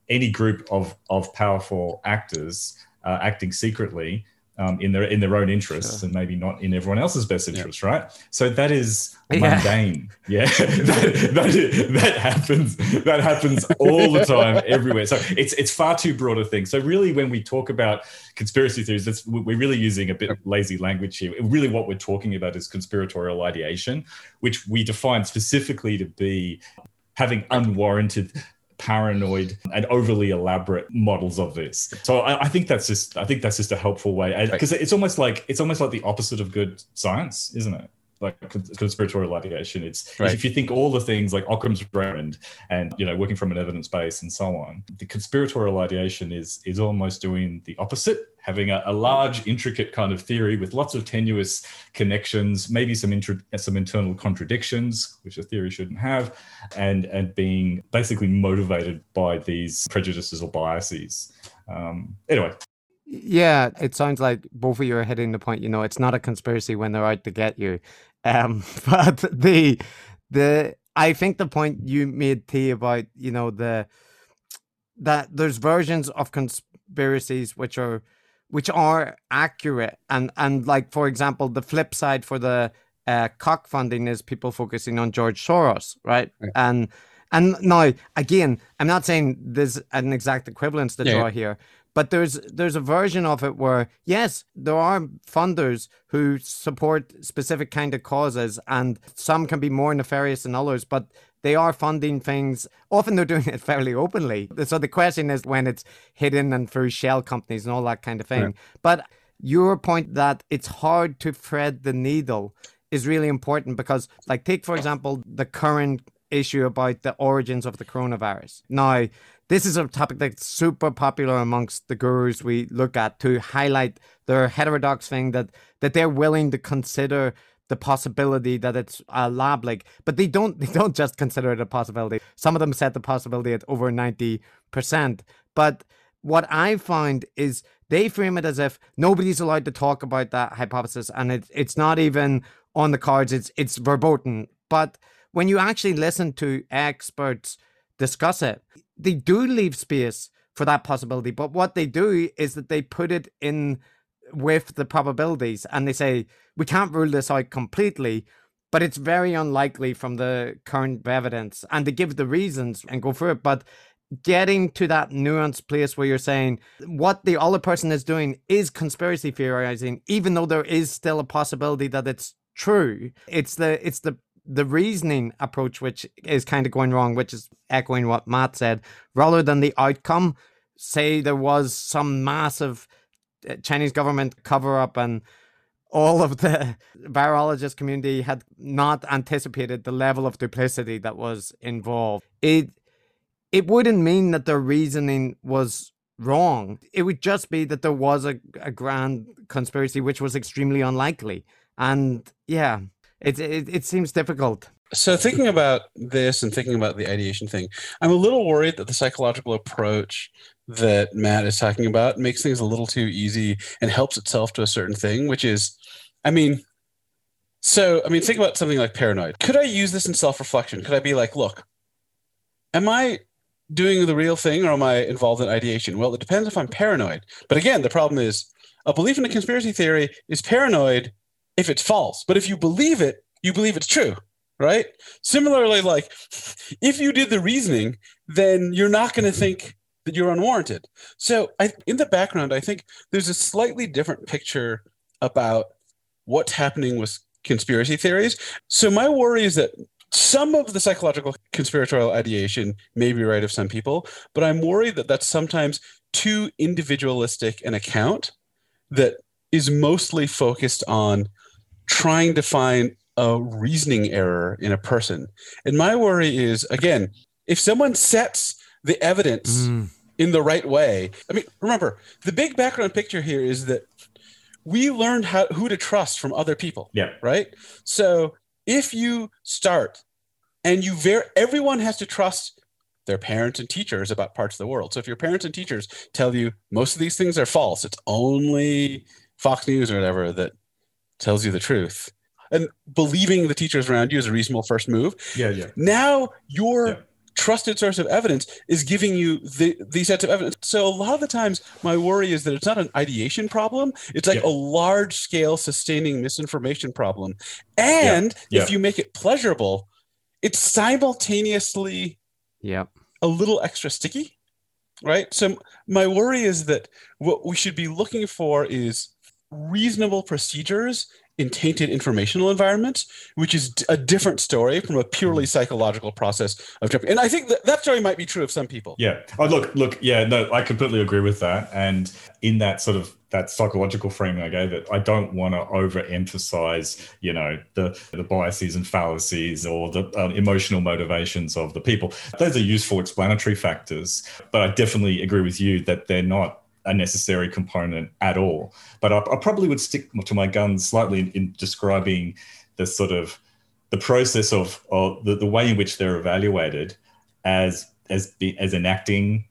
any group of of powerful actors uh, acting secretly um, in their in their own interests sure. and maybe not in everyone else's best interest, yeah. right? So that is mundane. Yeah, that, that, that, happens. That happens all the time, everywhere. So it's it's far too broad a thing. So really, when we talk about conspiracy theories, that's we're really using a bit of lazy language here. Really, what we're talking about is conspiratorial ideation, which we define specifically to be having unwarranted paranoid and overly elaborate models of this. So I, I, think that's just I think that's just a helpful way because it's almost like it's almost like the opposite of good science, isn't it? Like conspiratorial ideation. It's right. if you think all the things like Occam's razor and and you know working from an evidence base and so on. The conspiratorial ideation is is almost doing the opposite having a, a, large, intricate kind of theory with lots of tenuous connections, maybe some inter- some internal contradictions, which a theory shouldn't have, and and being basically motivated by these prejudices or biases. Um, anyway.
Yeah, it sounds like both of you are hitting the point. You know, it's not a conspiracy when they're out to get you. Um, but the the I think the point you made, Thi, about you know the that there's versions of conspiracies which are which are accurate and and like for example the flip side for the uh, Koch funding is people focusing on George Soros, right? right. And And now, again, I'm not saying there's an exact equivalence to yeah. draw here, but there's there's a version of it where yes, there are funders who support specific kind of causes, and some can be more nefarious than others, but they are funding things. Often they're doing it fairly openly. So the question is when it's hidden and through shell companies and all that kind of thing. Right. But your point that it's hard to thread the needle is really important because, like, take for example the current issue about the origins of the coronavirus. Now, this is a topic that's super popular amongst the gurus we look at to highlight their heterodox thing that that they're willing to consider the possibility that it's a lab leak, but they don't they don't just consider it a possibility. Some of them set the possibility at over 90%. But what I find is they frame it as if nobody's allowed to talk about that hypothesis and it, it's not even on the cards, it's it's verboten. But when you actually listen to experts discuss it, they do leave space for that possibility. But what they do is that they put it in with the probabilities and they say, we can't rule this out completely, but it's very unlikely from the current evidence. And they give the reasons and go through it. But getting to that nuanced place where you're saying what the other person is doing is conspiracy theorizing, even though there is still a possibility that it's true. It's the it's the the reasoning approach which is kind of going wrong, which is echoing what Matt said, rather than the outcome. Say there was some massive Chinese government cover up and all of the virologist community had not anticipated the level of duplicity that was involved. It it wouldn't mean that their reasoning was wrong. It would just be that there was a, a grand conspiracy which was extremely unlikely. And yeah, it, it, it seems difficult.
So thinking about this and thinking about the ideation thing, I'm a little worried that the psychological approach that Matt is talking about makes things a little too easy and helps itself to a certain thing, which is, I mean, so I mean, think about something like paranoid. Could I use this in self-reflection? Could I be like, look, am I doing the real thing or am I involved in ideation? Well, it depends if I'm paranoid. But again, the problem is a belief in a conspiracy theory is paranoid if it's false. But if you believe it, you believe it's true, right? Similarly, like if you did the reasoning, then you're not going to think that you're unwarranted. So, I, in the background, I think there's a slightly different picture about what's happening with conspiracy theories. So, my worry is that some of the psychological conspiratorial ideation may be right of some people, but I'm worried that that's sometimes too individualistic an account that is mostly focused on trying to find a reasoning error in a person. And my worry is again, if someone sets the evidence mm. in the right way, I mean, remember, the big background picture here is that we learned how who to trust from other people.
Yeah.
Right. So if you start and you ver everyone has to trust their parents and teachers about parts of the world. So if your parents and teachers tell you most of these things are false, it's only Fox News or whatever that tells you the truth. And believing the teachers around you is a reasonable first move.
Yeah, yeah.
Now your yeah. trusted source of evidence is giving you the, these sets of evidence. So a lot of the times, my worry is that it's not an ideation problem. It's like yeah. a large scale sustaining misinformation problem. And yeah. if you make it pleasurable, it's simultaneously
yep.
a little extra sticky. Right. So my worry is that what we should be looking for is reasonable procedures in tainted informational environments, which is a different story from a purely mm. psychological process of jumping. And I think that, that story might be true of some people.
Yeah. Oh, look, look. Yeah. No, I completely agree with that. And in that sort of that psychological framing I gave it, I don't want to overemphasize, you know, the the biases and fallacies or the uh, emotional motivations of the people. Those are useful explanatory factors, but I definitely agree with you that they're not a necessary component at all. But I, I probably would stick to my guns slightly in, in describing the sort of the process of, of the, the way in which they're evaluated as as as enacting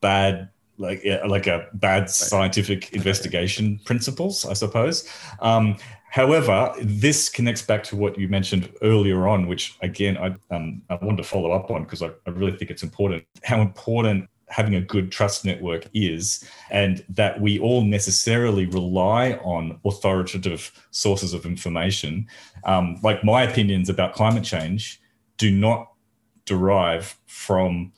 bad like like a bad scientific investigation principles, I suppose. Um, however, this connects back to what you mentioned earlier on, which again I um, I wanted to follow up on because I, I really think it's important. How important having a good trust network is, and that we all necessarily rely on authoritative sources of information. Um, like my opinions about climate change do not derive from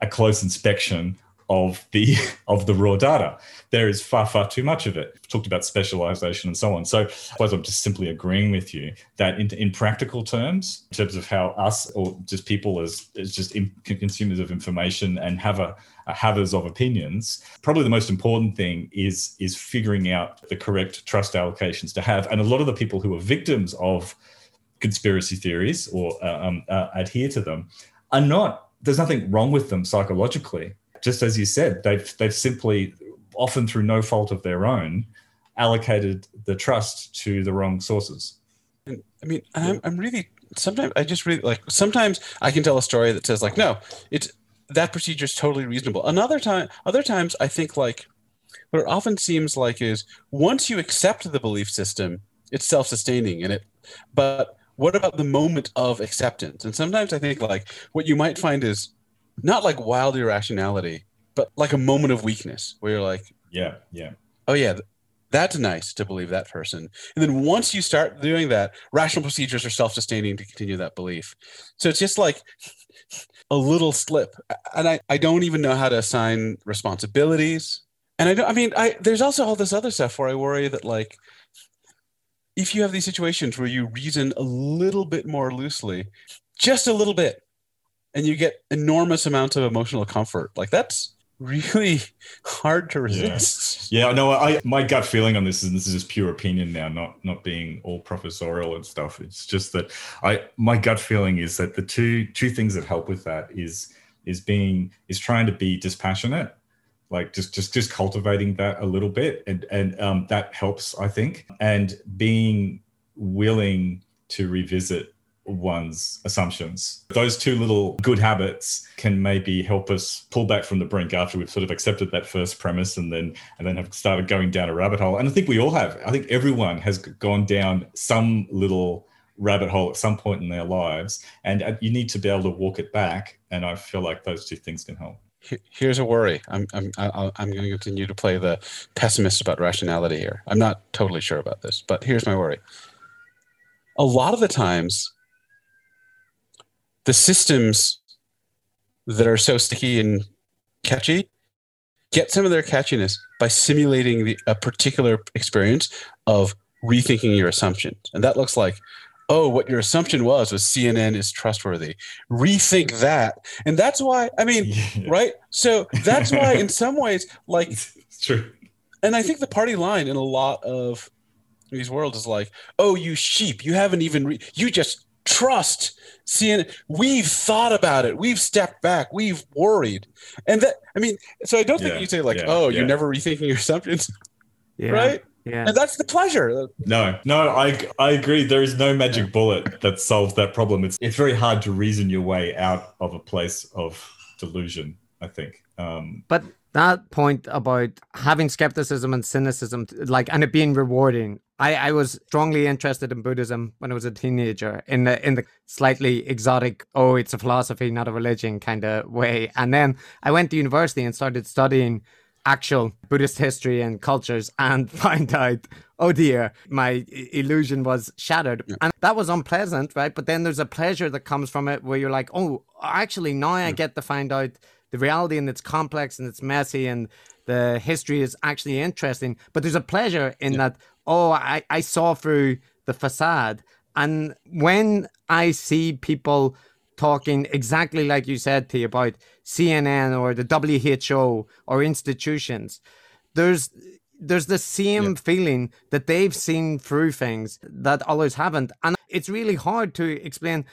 a close inspection of the of the raw data. There is far far too much of it. We've talked about specialization and so on. So I suppose I'm just simply agreeing with you that in, in practical terms, in terms of how us or just people as, as just in, consumers of information and have a, a havers of opinions, probably the most important thing is is figuring out the correct trust allocations to have. And a lot of the people who are victims of conspiracy theories or uh, um, uh, adhere to them are not. There's nothing wrong with them psychologically just as you said, they've they've simply, often through no fault of their own, allocated the trust to the wrong sources.
I mean, I'm, I'm really sometimes I just really like sometimes I can tell a story that says like no, it's that procedure is totally reasonable. Another time, other times I think like what it often seems like is once you accept the belief system, it's self-sustaining and it, but what about the moment of acceptance? And sometimes I think like what you might find is not like wild irrationality, but like a moment of weakness where you're like,
yeah, yeah,
oh yeah, that's nice to believe that person. And then once you start doing that, rational procedures are self-sustaining to continue that belief. So it's just like a little slip, and I I don't even know how to assign responsibilities. And I don't. I mean, I there's also all this other stuff where I worry that like if you have these situations where you reason a little bit more loosely, just a little bit, and you get enormous amounts of emotional comfort. Like that's really hard to resist.
Yeah, yeah no, I my gut feeling on this is this is just pure opinion now, not not being all professorial and stuff. It's just that I my gut feeling is that the two two things that help with that is is being is trying to be dispassionate like just just just cultivating that a little bit and and um, that helps i think and being willing to revisit one's assumptions. Those two little good habits can maybe help us pull back from the brink after we've sort of accepted that first premise and then and then have started going down a rabbit hole. And I think we all have. I think everyone has gone down some little rabbit hole at some point in their lives and uh, you need to be able to walk it back and I feel like those two things can help.
Here's a worry. I'm I'm I'm going to continue to play the pessimist about rationality here. I'm not totally sure about this, but here's my worry. A lot of the times the systems that are so sticky and catchy get some of their catchiness by simulating the, a particular experience of rethinking your assumptions. And that looks like, oh, what your assumption was was CNN is trustworthy. Rethink that. And that's why, I mean, yeah. right? So that's why, in some ways, like,
true.
And I think the party line in a lot of these worlds is like, oh, you sheep, you haven't even, re- you just trust. Seeing we've thought about it. We've stepped back. We've worried. And that i mean so i don't think yeah, you say like yeah, oh yeah. you're never rethinking your assumptions right? yeah. And that's the pleasure.
No no i i agree. There is no magic bullet that solves that problem. It's it's very hard to reason your way out of a place of delusion i think. Um
but that point about having skepticism and cynicism like and it being rewarding I, I was strongly interested in Buddhism when I was a teenager in the in the slightly exotic, oh, it's a philosophy, not a religion kind of way. And then I went to university and started studying actual Buddhist history and cultures and find out, oh dear, my illusion was shattered. Yeah. And that was unpleasant, right? But then there's a pleasure that comes from it where you're like, oh, actually, now I get to find out the reality and it's complex and it's messy and the history is actually interesting. But there's a pleasure in yeah. that, oh, I, I saw through the facade. And when I see people talking exactly like you said to you about CNN or the WHO or institutions, there's there's the same yeah. feeling that they've seen through things that others haven't. And it's really hard to explain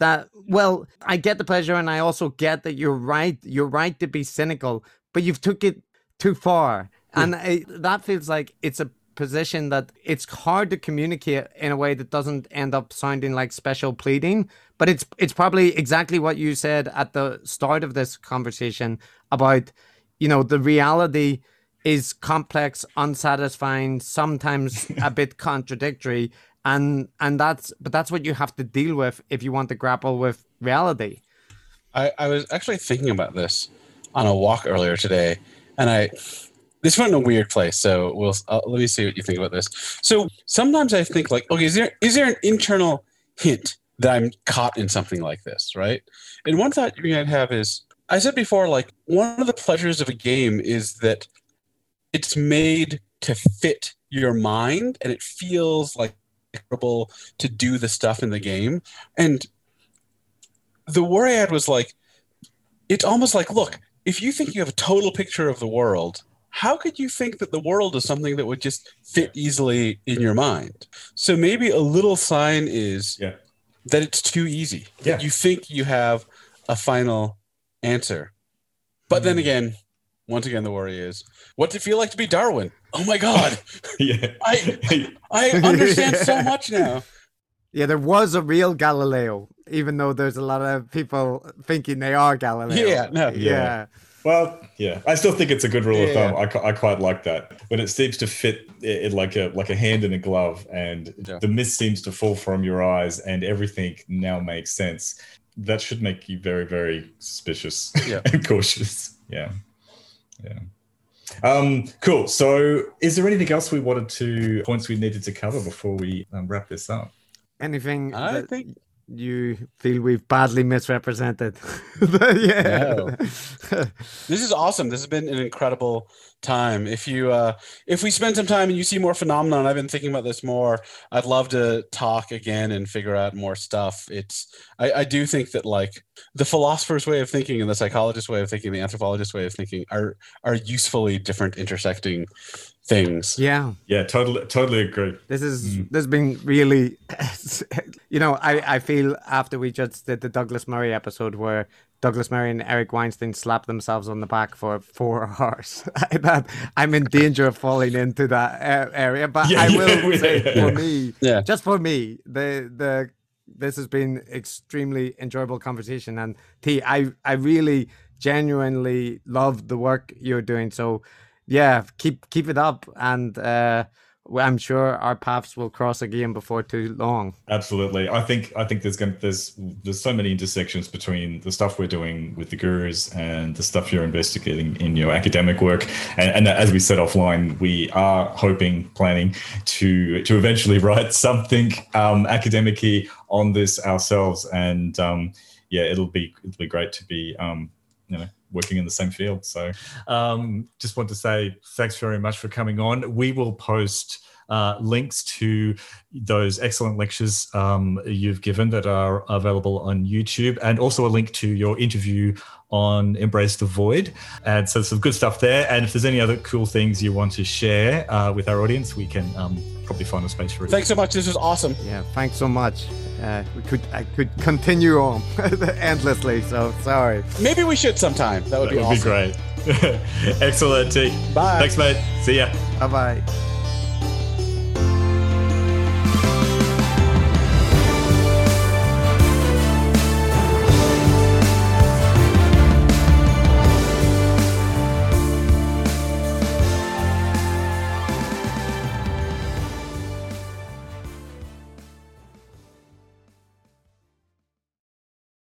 that well i get the pleasure and i also get that you're right you're right to be cynical but you've took it too far yeah. and it, that feels like it's a position that it's hard to communicate in a way that doesn't end up sounding like special pleading but it's it's probably exactly what you said at the start of this conversation about you know the reality is complex unsatisfying sometimes a bit contradictory and and that's but that's what you have to deal with if you want to grapple with reality
i i was actually thinking about this on a walk earlier today and i this went in a weird place. So we'll uh, let me see what you think about this. So sometimes I think like, okay, is there is there an internal hint that I'm caught in something like this, right? And one thought you might have is I said before, like one of the pleasures of a game is that it's made to fit your mind and it feels like to do the stuff in the game. And the worry I had was like, it's almost like, look, if you think you have a total picture of the world, how could you think that the world is something that would just fit easily in your mind? So maybe a little sign is
yeah.
that it's too easy.
Yeah.
You think you have a final answer. But then
Mm.
again, once again, the worry is, what's it feel like to be Darwin? Oh my God,
yeah.
I I understand so much now.
Yeah, there was a real Galileo, even though there's a lot of people thinking they are Galileo.
Yeah, no.
yeah.
Well, yeah, I still think it's a good rule of thumb. I, I quite like that when it seems to fit it, it like a like a hand in a glove, and
Yeah.
the mist seems to fall from your eyes, and everything now makes sense. That should make you very very suspicious
Yeah.
and cautious. Yeah, yeah. Um, cool. So, is there anything else we wanted to points we needed to cover before we um, wrap this up?
Anything
I
that
think
you feel we've badly misrepresented? yeah.
This is awesome. This has been an incredible time. If you uh if we spend some time and you see more phenomenon, I've been thinking about this more. I'd love to talk again and figure out more stuff. It's I, I do think that like the philosopher's way of thinking and the psychologist's way of thinking, the anthropologist's way of thinking are are usefully different intersecting things.
yeah.
Yeah, totally, totally agree.
This is
Mm.
this has been really you know, I, I feel after we just did the Douglas Murray episode where Douglas Murray and Eric Weinstein slapped themselves on the back for four hours. that I'm in danger of falling into that uh, area, but
Yeah,
I will
yeah,
say
yeah.
for me,
Yeah.
just for me, the the this has been extremely enjoyable conversation, and Thi, I I really genuinely love the work you're doing. So yeah, keep keep it up, and uh, I'm sure our paths will cross again before too long.
Absolutely. I think I think there's going there's there's so many intersections between the stuff we're doing with the gurus and the stuff you're investigating in your academic work. And, and as we said offline, we are hoping, planning to to eventually write something um, on this ourselves. And um, yeah, it'll be it'll be great to be um, you know working in the same field. So um, just want to say thanks very much for coming on. We will post uh, links to those excellent lectures um, you've given that are available on YouTube, and also a link to your interview on Embrace the Void. And so some good stuff there. And if there's any other cool things you want to share uh, with our audience, we can um, probably find a space for it.
Thanks so much. This was awesome.
Yeah, thanks so much. Uh, we could I could continue on endlessly. So sorry.
Maybe we should sometime. That would
That
be
would
awesome.
be great. Excellent. Thi.
Bye.
Thanks, mate. See ya.
Bye bye.